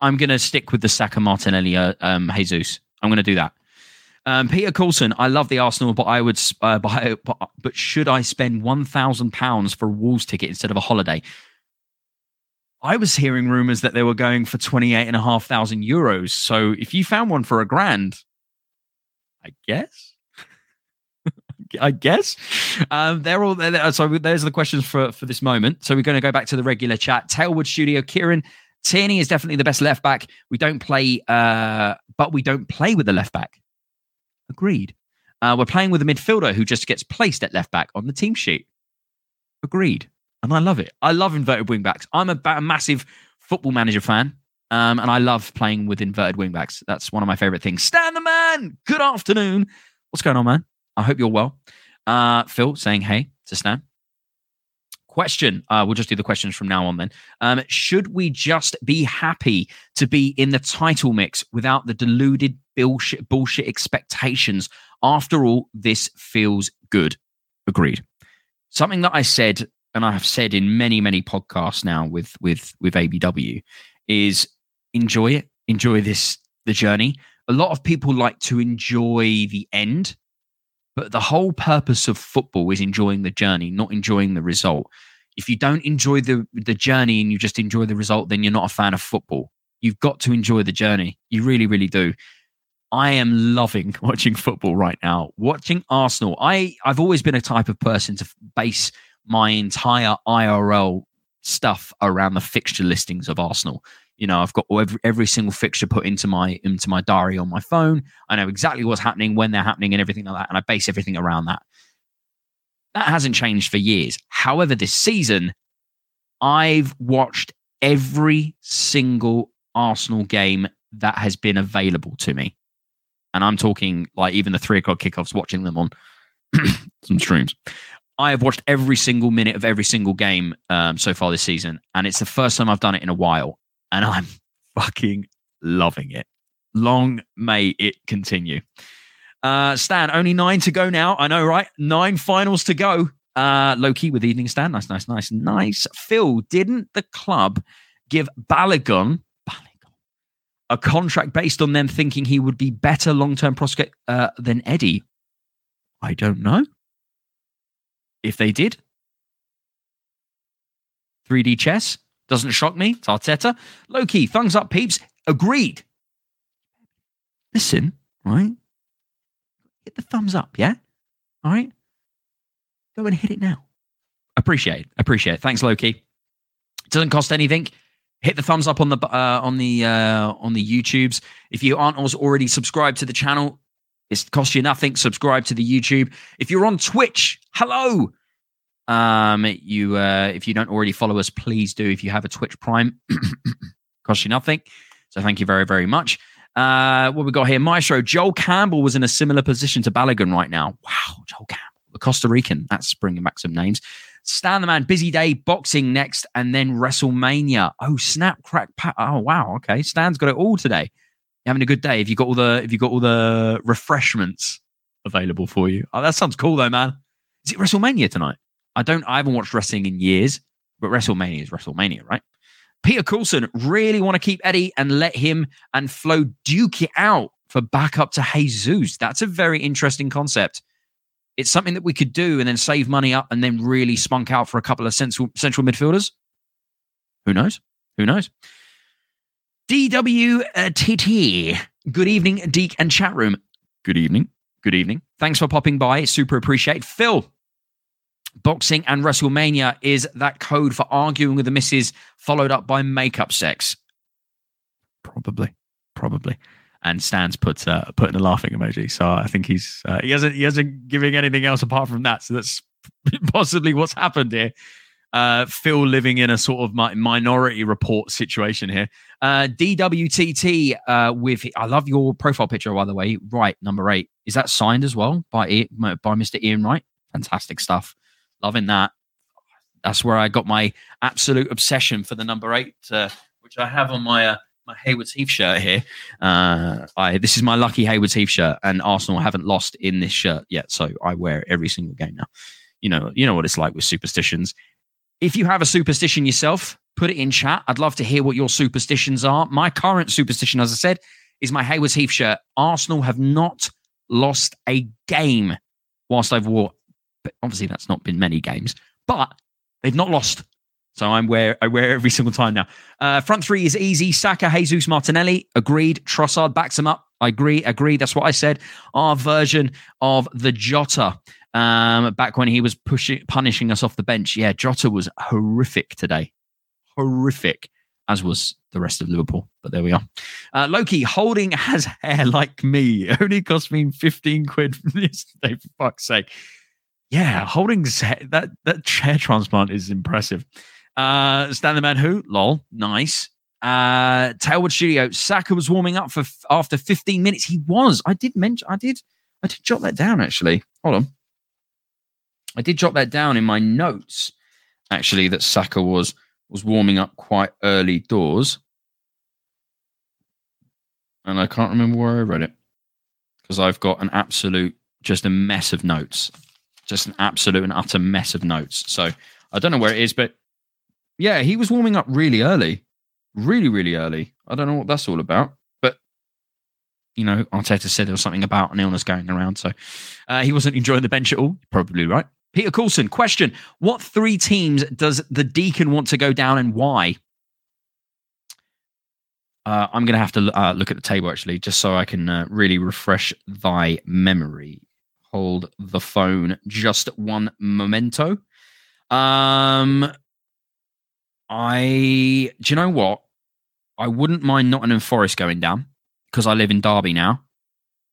I'm going to stick with the Saka, Martinelli, uh, um, Jesus. I'm going to do that. Um, Peter Coulson, I love the Arsenal, but I would uh. But, but should I spend one thousand pounds for a Wolves ticket instead of a holiday? I was hearing rumors that they were going for twenty eight and a half thousand euros. So if you found one for a grand, I guess I guess. Um, they're all there. So there's the questions for, for this moment. So we're going to go back to the regular chat. Tailwood Studio, Kieran. Tierney is definitely the best left back. We don't play, uh, but we don't play with the left back. Agreed. Uh, we're playing with a midfielder who just gets placed at left back on the team sheet. Agreed. And I love it. I love inverted wing backs. I'm a, a massive football manager fan. Um, and I love playing with inverted wing backs. That's one of my favorite things. Stan the man. Good afternoon. What's going on, man? I hope you're well. Uh, Phil saying hey to Stan. Question. Uh, we'll just do the questions from now on then. Um, should we just be happy to be in the title mix without the deluded bullshit, bullshit expectations? After all, this feels good. Agreed. Something that I said, and I have said in many, many podcasts now with with with ABW, is enjoy it. Enjoy this the journey. A lot of people like to enjoy the end but the whole purpose of football is enjoying the journey, not enjoying the result. If you don't enjoy the the journey and you just enjoy the result, then you're not a fan of football. You've got to enjoy the journey. You really, really do. I am loving [LAUGHS] watching football right now. Watching Arsenal. I I've always been a type of person to base my entire IRL stuff around the fixture listings of Arsenal. You know, I've got every, every single fixture put into my into my diary on my phone. I know exactly what's happening, when they're happening, and everything like that, and I base everything around that. That hasn't changed for years. However, this season, I've watched every single Arsenal game that has been available to me. And I'm talking like even the three o'clock kickoffs, watching them on [CLEARS THROAT] some streams. I have watched every single minute of every single game um, so far this season, and it's the first time I've done it in a while, and I'm [LAUGHS] fucking loving it. Long may it continue. Uh, Stan, only nine to go now. I know, right? Nine finals to go. Uh, low key with evening Stan. Nice, nice, nice, nice. Phil, didn't the club give Balogun, Balogun a contract based on them thinking he would be better long term prospect uh, than Eddie? I don't know. If they did, 3D chess doesn't shock me. It's Arteta. Low key, thumbs up, peeps. Agreed. Listen, right? Hit the thumbs up, yeah? All right? Go and hit it now. Appreciate it. Appreciate it. Thanks, Loki. It doesn't cost anything. Hit the thumbs up on the uh, on the uh, on the YouTubes. If you aren't already subscribed to the channel, it costs you nothing. Subscribe to the YouTube. If you're on Twitch, hello. Um, you uh, if you don't already follow us, please do. If you have a Twitch Prime, [COUGHS] costs you nothing. So thank you very very much. Uh, what we got here, Maestro Joel Campbell was in a similar position to Balogun right now. Wow, Joel Campbell, the Costa Rican. That's bringing back some names. Stan the man, busy day, boxing next, and then WrestleMania. Oh snap, crack, pat. Oh wow, okay. Stan's got it all today having a good day? Have you got all the have you got all the refreshments available for you? Oh, that sounds cool though, man. Is it WrestleMania tonight? I don't I haven't watched wrestling in years, but WrestleMania is WrestleMania, right? Peter Coulson really want to keep Eddie and let him and Flo duke it out for backup to Jesus. That's a very interesting concept. It's something that we could do and then save money up and then really spunk out for a couple of central central midfielders. Who knows? Who knows? DWTT. Good evening, Deek and chat room. Good evening. Good evening. Thanks for popping by. Super appreciate. Phil, boxing and WrestleMania is that code for arguing with the missus, followed up by makeup sex. Probably, probably. And Stan's put uh, put in a laughing emoji, so I think he's uh, he hasn't he hasn't giving anything else apart from that. So that's [LAUGHS] possibly what's happened here uh, Phil living in a sort of minority report situation here. Uh, DWTT uh, with I love your profile picture by the way. Right, number eight is that signed as well by by Mr. Ian Wright? Fantastic stuff. Loving that. That's where I got my absolute obsession for the number eight, uh, which I have on my uh, my Haywards Heath shirt here. Uh, I this is my lucky Haywards Heath shirt, and Arsenal haven't lost in this shirt yet, so I wear it every single game now. You know, you know what it's like with superstitions. If you have a superstition yourself, put it in chat. I'd love to hear what your superstitions are. My current superstition, as I said, is my Haywards Heath shirt. Arsenal have not lost a game whilst I've wore. But Obviously, that's not been many games, but they've not lost. So I'm wear I wear every single time now. Uh, front three is easy. Saka, Jesus, Martinelli. Agreed. Trossard backs him up. I agree. Agree. That's what I said. Our version of the Jota um, back when he was pushing, punishing us off the bench. Yeah, Jota was horrific today. Horrific, as was the rest of Liverpool. But there we are. Uh, Loki, Holding has hair like me. [LAUGHS] only cost me 15 quid from yesterday, for fuck's sake. Yeah, Holding's that, that chair transplant is impressive. Uh, Stan the Man Who, lol, nice. Uh, Tailwood Studio, Saka was warming up for after 15 minutes. He was. I did mention, I did, I did jot that down actually. Hold on. I did jot that down in my notes, actually, that Saka was was warming up quite early doors. And I can't remember where I read it because I've got an absolute, just a mess of notes, just an absolute and utter mess of notes. So I don't know where it is, but yeah, he was warming up really early, really, really early. I don't know what that's all about, but you know, Arteta said there was something about an illness going around, so uh, he wasn't enjoying the bench at all. Probably right. Peter Coulson, question What three teams does the Deacon want to go down and why? Uh, I'm going to have to uh, look at the table actually, just so I can uh, really refresh thy memory. Hold the phone just one momento. Um, I, do you know what? I wouldn't mind Nottingham Forest going down because I live in Derby now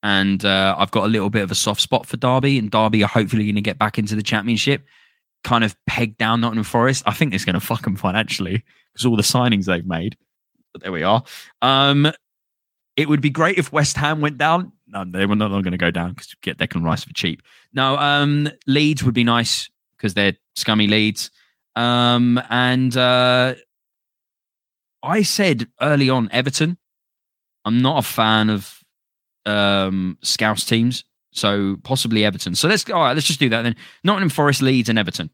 and uh, I've got a little bit of a soft spot for Derby, and Derby are hopefully going to get back into the Championship. Kind of pegged down Nottingham Forest. I think it's going to fuck them financially because all the signings they've made. But there we are. Um, it would be great if West Ham went down. No, they were not going to go down because get Declan Rice for cheap. No, um, Leeds would be nice because they're scummy Leeds. Um, and uh, I said early on Everton. I'm not a fan of um, Scouse teams, so possibly Everton. So let's all right. Let's just do that then. Nottingham Forest, Leeds, and Everton.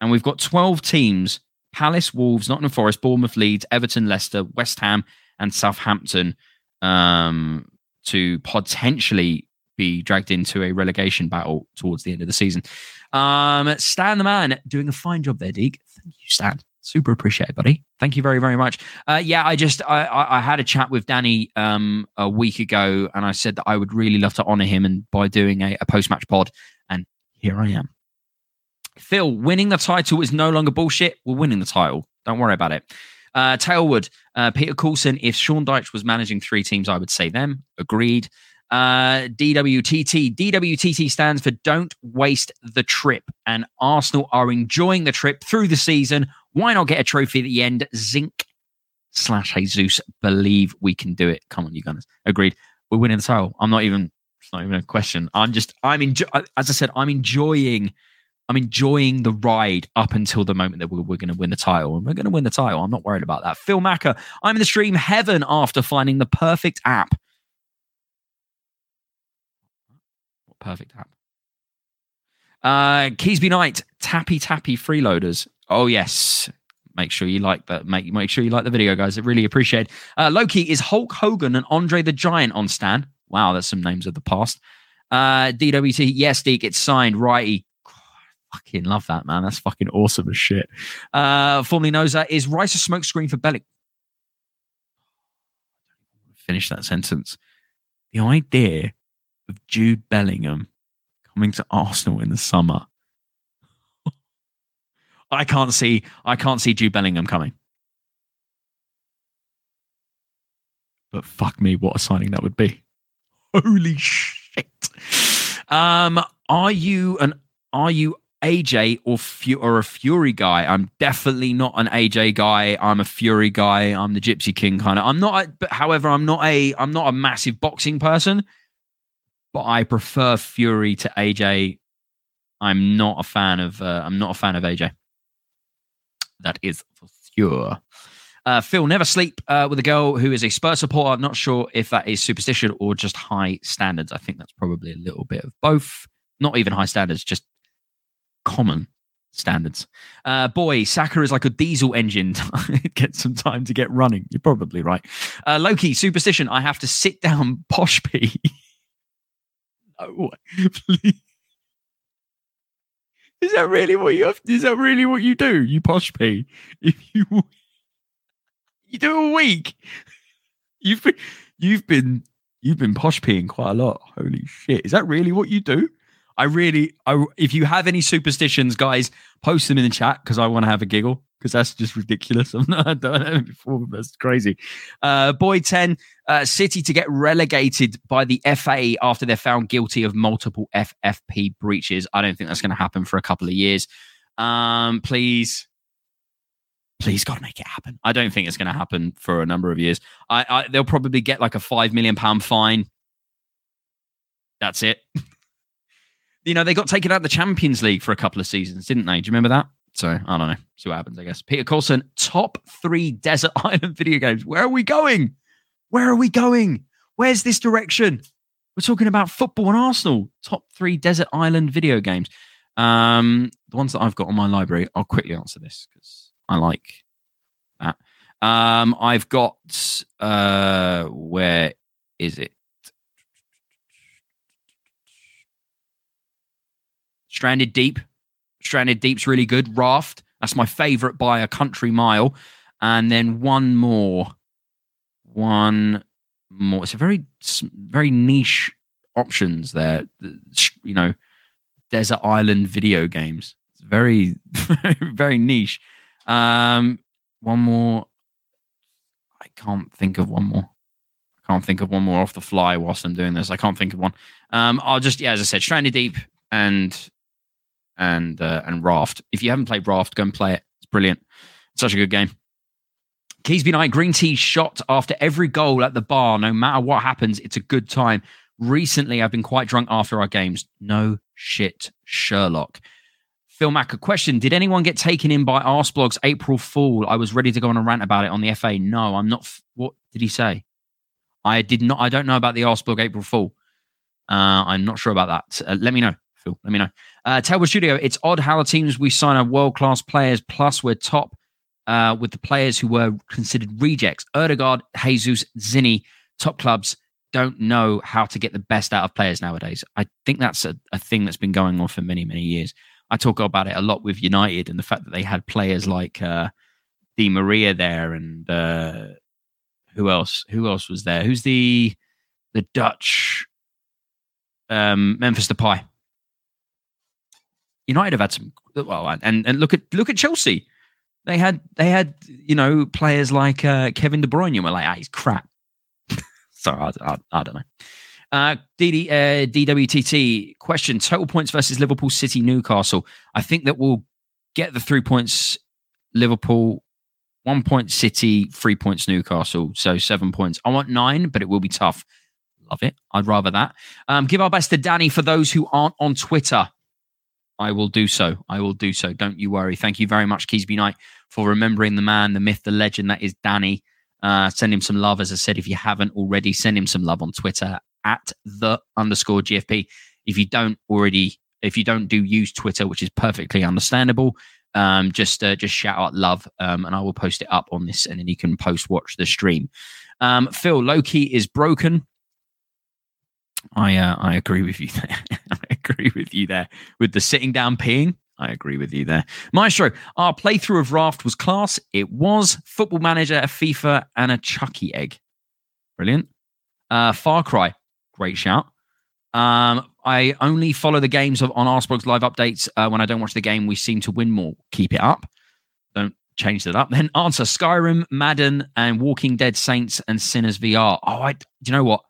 And we've got 12 teams: Palace, Wolves, Nottingham Forest, Bournemouth, Leeds, Everton, Leicester, West Ham, and Southampton um, to potentially be dragged into a relegation battle towards the end of the season. Um, Stan the man doing a fine job there, Deek. Thank you, Stan. Super appreciate it, buddy. Thank you very, very much. Uh, yeah, I just I, I, I had a chat with Danny um, a week ago, and I said that I would really love to honour him and by doing a, a post match pod, and here I am. Phil, winning the title is no longer bullshit. We're winning the title. Don't worry about it. Uh, Tailwood, uh, Peter Coulson. If Sean Dyche was managing three teams, I would say them. Agreed. Uh, DWTT. DWTT stands for Don't Waste the Trip. And Arsenal are enjoying the trip through the season. Why not get a trophy at the end? Zinc slash Jesus believe we can do it. Come on, you guys. Agreed. We're winning the title. I'm not even. It's not even a question. I'm just. I'm enjoy. As I said, I'm enjoying. I'm enjoying the ride up until the moment that we're, we're going to win the title, and we're going to win the title. I'm not worried about that. Phil Macker. I'm in the stream heaven after finding the perfect app perfect app. Uh, Keysby Knight, Tappy Tappy Freeloaders. Oh yes, make sure you like that. Make make sure you like the video, guys. I really appreciate. It. Uh, Loki is Hulk Hogan and Andre the Giant on Stan. Wow, that's some names of the past. Uh, DWT, yes, Deke, it's signed. Righty. fucking love that, man. That's fucking awesome as shit. Uh, formerly knows that is Rice a smoke screen for Bellick. Finish that sentence. The idea of Jude Bellingham coming to Arsenal in the summer. I can't see I can't see Jude Bellingham coming. But fuck me, what a signing that would be. Holy shit. Um, are you an are you AJ or Fu- or a Fury guy? I'm definitely not an AJ guy. I'm a Fury guy. I'm the Gypsy King kind of. I'm not, a, but however, I'm not a I'm not a massive boxing person but I prefer Fury to AJ. I'm not a fan of uh, I'm not a fan of AJ. That is for sure. Uh, Phil, never sleep uh, with a girl who is a Spurs supporter. I'm not sure if that is superstition or just high standards. I think that's probably a little bit of both. Not even high standards, just common standards. Uh, boy, Saka is like a diesel engine. [LAUGHS] it gets some time to get running. You're probably right. Uh, Loki, superstition. I have to sit down [LAUGHS] posh pee. [LAUGHS] no, please. Is that really what you have? Is that really what you do? You posh pee. If you you do a week, you've been you've been you've been posh peeing quite a lot. Holy shit! Is that really what you do? I really, I, if you have any superstitions, guys, post them in the chat because I want to have a giggle because that's just ridiculous. [LAUGHS] I'm not, I don't before. That's crazy. Uh, boy 10, uh, City to get relegated by the FA after they're found guilty of multiple FFP breaches. I don't think that's going to happen for a couple of years. Um, please, please, God, make it happen. I don't think it's going to happen for a number of years. I, I, they'll probably get like a five million pound fine. That's it. [LAUGHS] you know, they got taken out of the Champions League for a couple of seasons, didn't they? Do you remember that? So I don't know. See what happens, I guess. Peter Coulson, top three desert [LAUGHS] island video games. Where are we going? Where are we going? Where's this direction? We're talking about football and Arsenal. Top three desert island video games. Um, the ones that I've got on my library, I'll quickly answer this because I like that. Um, I've got uh, where is it? Stranded Deep Stranded Deep's really good. Raft, that's my favorite by a country mile. And then one more. One more. It's a very, very niche options there. You know, desert island video games. It's very, [LAUGHS] very niche. Um, one more. I can't think of one more. I can't think of one more off the fly whilst I'm doing this. I can't think of one. Um, I'll just yeah, as I said, Stranded Deep and and uh, and Raft. If you haven't played Raft, go and play it. It's brilliant. It's such a good game. Keysby Night, green tea shot after every goal at the bar. No matter what happens, it's a good time. Recently, I've been quite drunk after our games. No shit, Sherlock. Phil Mack, a question. Did anyone get taken in by Arsblog's April Fool? I was ready to go on a rant about it on the FA. No, I'm not. F- what did he say? I did not. I don't know about the Arsblog April Fool. Uh, I'm not sure about that. Uh, let me know, Phil. Let me know. Uh, Studio. It's odd how the teams we sign are world class players. Plus, we're top uh, with the players who were considered rejects. Odegaard, Jesus, Zinni, top clubs don't know how to get the best out of players nowadays. I think that's a, a thing that's been going on for many, many years. I talk about it a lot with United and the fact that they had players like uh, Di Maria there and uh, who else? Who else was there? Who's the the Dutch um, Memphis Depay? United have had some well, and and look at look at Chelsea. They had they had you know players like uh, Kevin De Bruyne. We're like, ah, he's crap. [LAUGHS] so I, I, I don't know. Uh, DD, uh, DWTT question: Total points versus Liverpool, City, Newcastle. I think that we'll get the three points. Liverpool, one point City, three points Newcastle. So seven points. I want nine, but it will be tough. Love it. I'd rather that. Um, give our best to Danny for those who aren't on Twitter. I will do so. I will do so. Don't you worry. Thank you very much, Keysby Knight, for remembering the man, the myth, the legend that is Danny. Uh, send him some love. As I said, if you haven't already, send him some love on Twitter at the underscore GFP. If you don't already, if you don't do use Twitter, which is perfectly understandable, um, just uh, just shout out love, um, and I will post it up on this, and then you can post watch the stream. Um, Phil Loki is broken. I uh, I agree with you there. [LAUGHS] Agree with you there with the sitting down peeing. I agree with you there. Maestro, our playthrough of Raft was class. It was Football Manager, a FIFA, and a Chucky egg. Brilliant. Uh, Far Cry, great shout. Um, I only follow the games of, on Arsblog's live updates. Uh, when I don't watch the game, we seem to win more. Keep it up. Don't change that up. Then answer Skyrim, Madden, and Walking Dead Saints and Sinners VR. Oh, I, do you know what?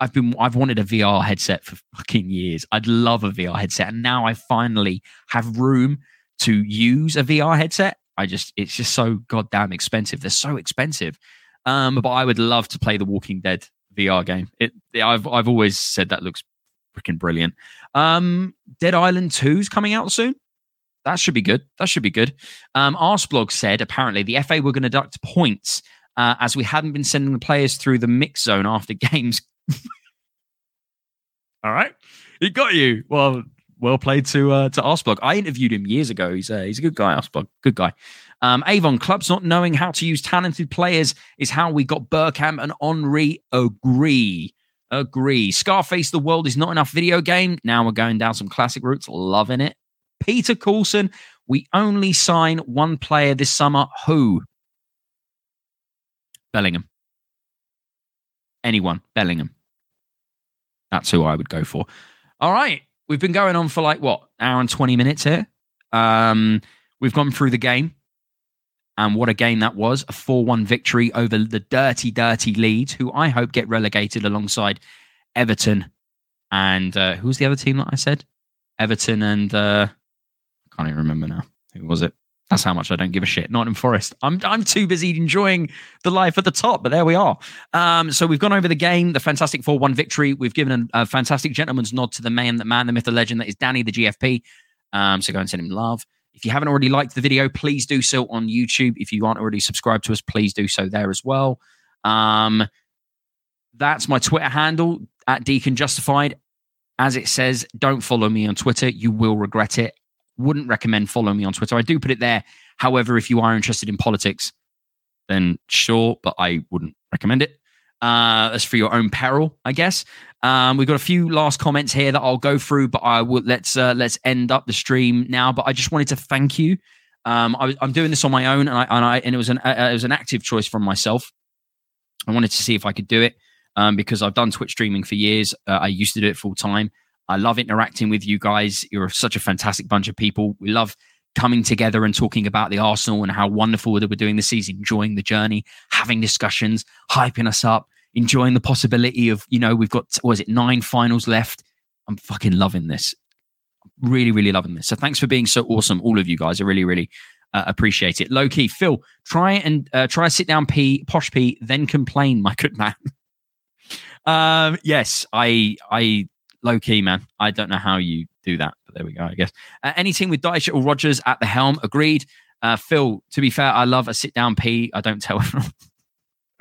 I've been I've wanted a VR headset for fucking years. I'd love a VR headset, and now I finally have room to use a VR headset. I just it's just so goddamn expensive. They're so expensive. Um, but I would love to play the Walking Dead VR game. It I've I've always said that looks freaking brilliant. Um, Dead Island 2 is coming out soon. That should be good. That should be good. Um, Arsblog said apparently the FA were going to deduct points uh, as we hadn't been sending the players through the mix zone after [LAUGHS] games. All right, he got you. Well, well played to uh, to Arsblog. I interviewed him years ago. He's a, he's a good guy, Arsblog. Good guy. Um, Avon, clubs not knowing how to use talented players is how we got Bergkamp and Henry. Agree. Agree. Scarface, the world is not enough video game. Now we're going down some classic routes. Loving it. Peter Coulson, we only sign one player this summer. Who? Bellingham. Anyone. Bellingham. That's who I would go for. All right. We've been going on for like what, hour and 20 minutes here. Um, we've gone through the game. And what a game that was. A 4 1 victory over the dirty, dirty Leeds, who I hope get relegated alongside Everton. And uh, who was the other team that I said? Everton and uh, I can't even remember now. Who was it? That's how much I don't give a shit. Nottingham Forest. I'm I'm too busy enjoying the life at the top, but there we are. Um, so we've gone over the game, the fantastic 4 1 victory. We've given a, a, fantastic gentleman's nod to the man, the man, the myth, the legend that is Danny, the GFP. Um, so go and send him love. If you haven't already liked the video, please do so on YouTube. If you aren't already subscribed to us, please do so there as well. Um, that's my Twitter handle at Deacon Justified. As it says, don't follow me on Twitter. You will regret it. Wouldn't recommend following me on Twitter. I do put it there. However, if you are interested in politics, then sure, but I wouldn't recommend it. Uh, for your own peril, I guess. Um, we've got a few last comments here that I'll go through, but I will let's uh, let's end up the stream now. But I just wanted to thank you. Um, I, am doing this on my own, and I, and, I, and it was an uh, it was an active choice from myself. I wanted to see if I could do it um, because I've done Twitch streaming for years. Uh, I used to do it full time. I love interacting with you guys. You're such a fantastic bunch of people. We love coming together and talking about the Arsenal and how wonderful that we're doing this season, enjoying the journey, having discussions, hyping us up, enjoying the possibility of, you know, we've got, was it nine finals left? I'm fucking loving this. Really, really loving this. So thanks for being so awesome, all of you guys. I really, really uh, appreciate it. Low key, Phil, try and uh, try sit down, pee, posh pee, then complain, my good man. [LAUGHS] um, yes, I, I, low key, man. I don't know how you do that, but there we go. I guess uh, any team with Dyche or Rodgers at the helm. Agreed. Uh, Phil, to be fair, I love a sit down pee. I don't tell [LAUGHS] everyone.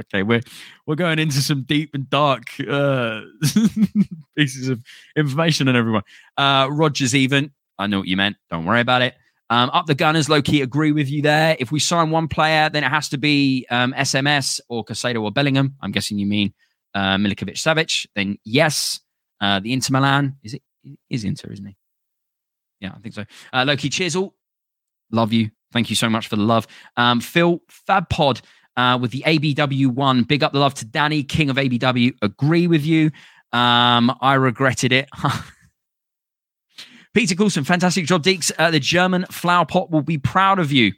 okay, we're we're going into some deep and dark uh, [LAUGHS] pieces of information and everyone. Uh, Rodgers, even I know what you meant. Don't worry about it. Um, up the Gunners, low key agree with you there. If we sign one player, then it has to be um, SMS or Caicedo or Bellingham. I'm guessing you mean uh, Milinkovic Savic. Then yes, uh, the Inter Milan is it is Inter, isn't he? Yeah, I think so. Uh, Loki Chisel, love you. Thank you so much for the love. Um, Phil Fab Pod uh, with the ABW one. Big up the love to Danny, King of ABW. Agree with you. Um, I regretted it. [LAUGHS] Peter Coulson, fantastic job, Deeks. Uh, the German flower pot will be proud of you.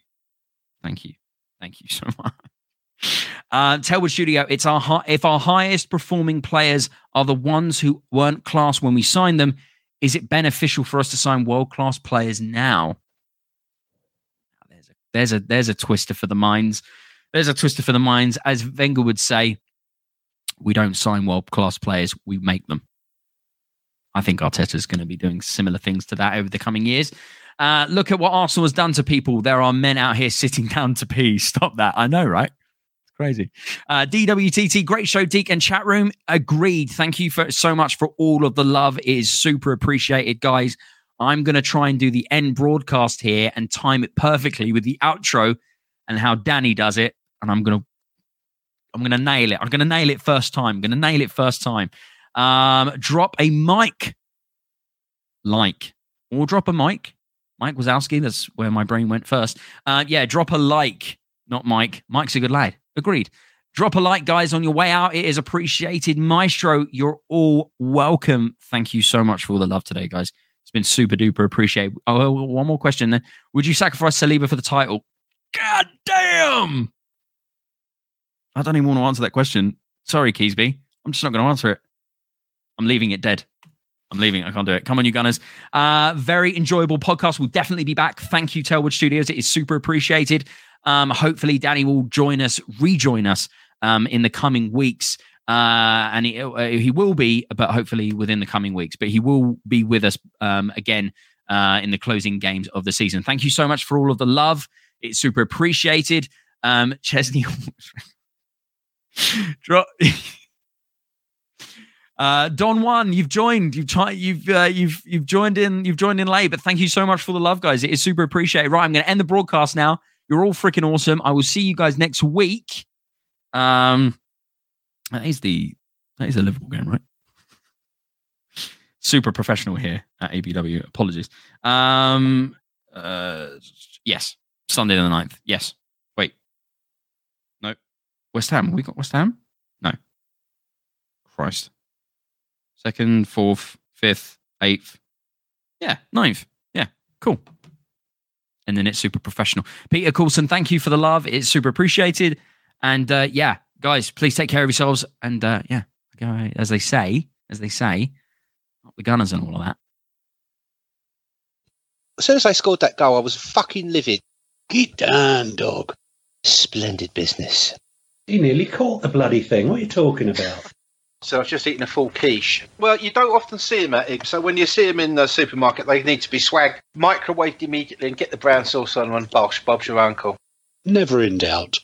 Thank you. Thank you so [LAUGHS] much. Uh, Studio, it's our hi- if our highest performing players are the ones who weren't class when we signed them, is it beneficial for us to sign world class players now? There's a there's a there's a twister for the minds. There's a twister for the minds. As Wenger would say, we don't sign world class players, we make them. I think Arteta is going to be doing similar things to that over the coming years. Uh, look at what Arsenal has done to people. There are men out here sitting [LAUGHS] down to pee. Stop that. I know, right? Crazy. Uh, DWTT, great show, Deek and chat room. Agreed. Thank you for so much for all of the love. It is super appreciated, guys. I'm going to try and do the end broadcast here and time it perfectly with the outro and how Danny does it. And I'm going to, I'm going to nail it. I'm going to nail it first time. I'm going to nail it first time. Um, drop a mic, like, or drop a mic. Mike Wazowski, that's where my brain went first. Uh, yeah, drop a like, not Mike. Mike's a good lad. Agreed. Drop a like, guys, on your way out. It is appreciated. Maestro, you're all welcome. Thank you so much for all the love today, guys. It's been super duper appreciated. Oh, one more question then. Would you sacrifice Saliba for the title? God damn! I don't even want to answer that question. Sorry, Keysby. I'm just not going to answer it. I'm leaving it dead. I'm leaving. I can't do it. Come on, you gunners. Uh, very enjoyable podcast. We'll definitely be back. Thank you, Telwood Studios. It is super appreciated. Um, hopefully, Danny will join us, rejoin us um, in the coming weeks. Uh, and he, uh, he will be, but hopefully within the coming weeks. But he will be with us um, again uh, in the closing games of the season. Thank you so much for all of the love. It's super appreciated. Um, Chesney, [LAUGHS] drop. [LAUGHS] Uh, Don One, you've joined. You've. You've uh, you've you've joined in. You've joined in late, but thank you so much for the love, guys. It is super appreciated. Right, I'm going to end the broadcast now. You're all freaking awesome. I will see you guys next week. Um, that is the that is a Liverpool game, right? Super professional here at ABW. Apologies. Um, uh, yes, Sunday the 9th. Yes. Wait. No. West Ham. We got West Ham. No. Christ second, fourth, fifth, eighth. Yeah, ninth. Yeah, cool. And then it's super professional. Peter Coulson, thank you for the love. It's super appreciated. And uh, yeah, guys, please take care of yourselves. And uh, yeah, as they say, as they say, the Gunners and all of that. As soon as I scored that goal, I was fucking livid. Get down, dog. Splendid business. He nearly caught the bloody thing. What are you talking about? So I've just eaten a full quiche. Well, you don't often see them at Ibs, so when you see them in the supermarket, they need to be swagged, microwaved immediately, and get the brown sauce on and bosh, Bob's your uncle. Never in doubt.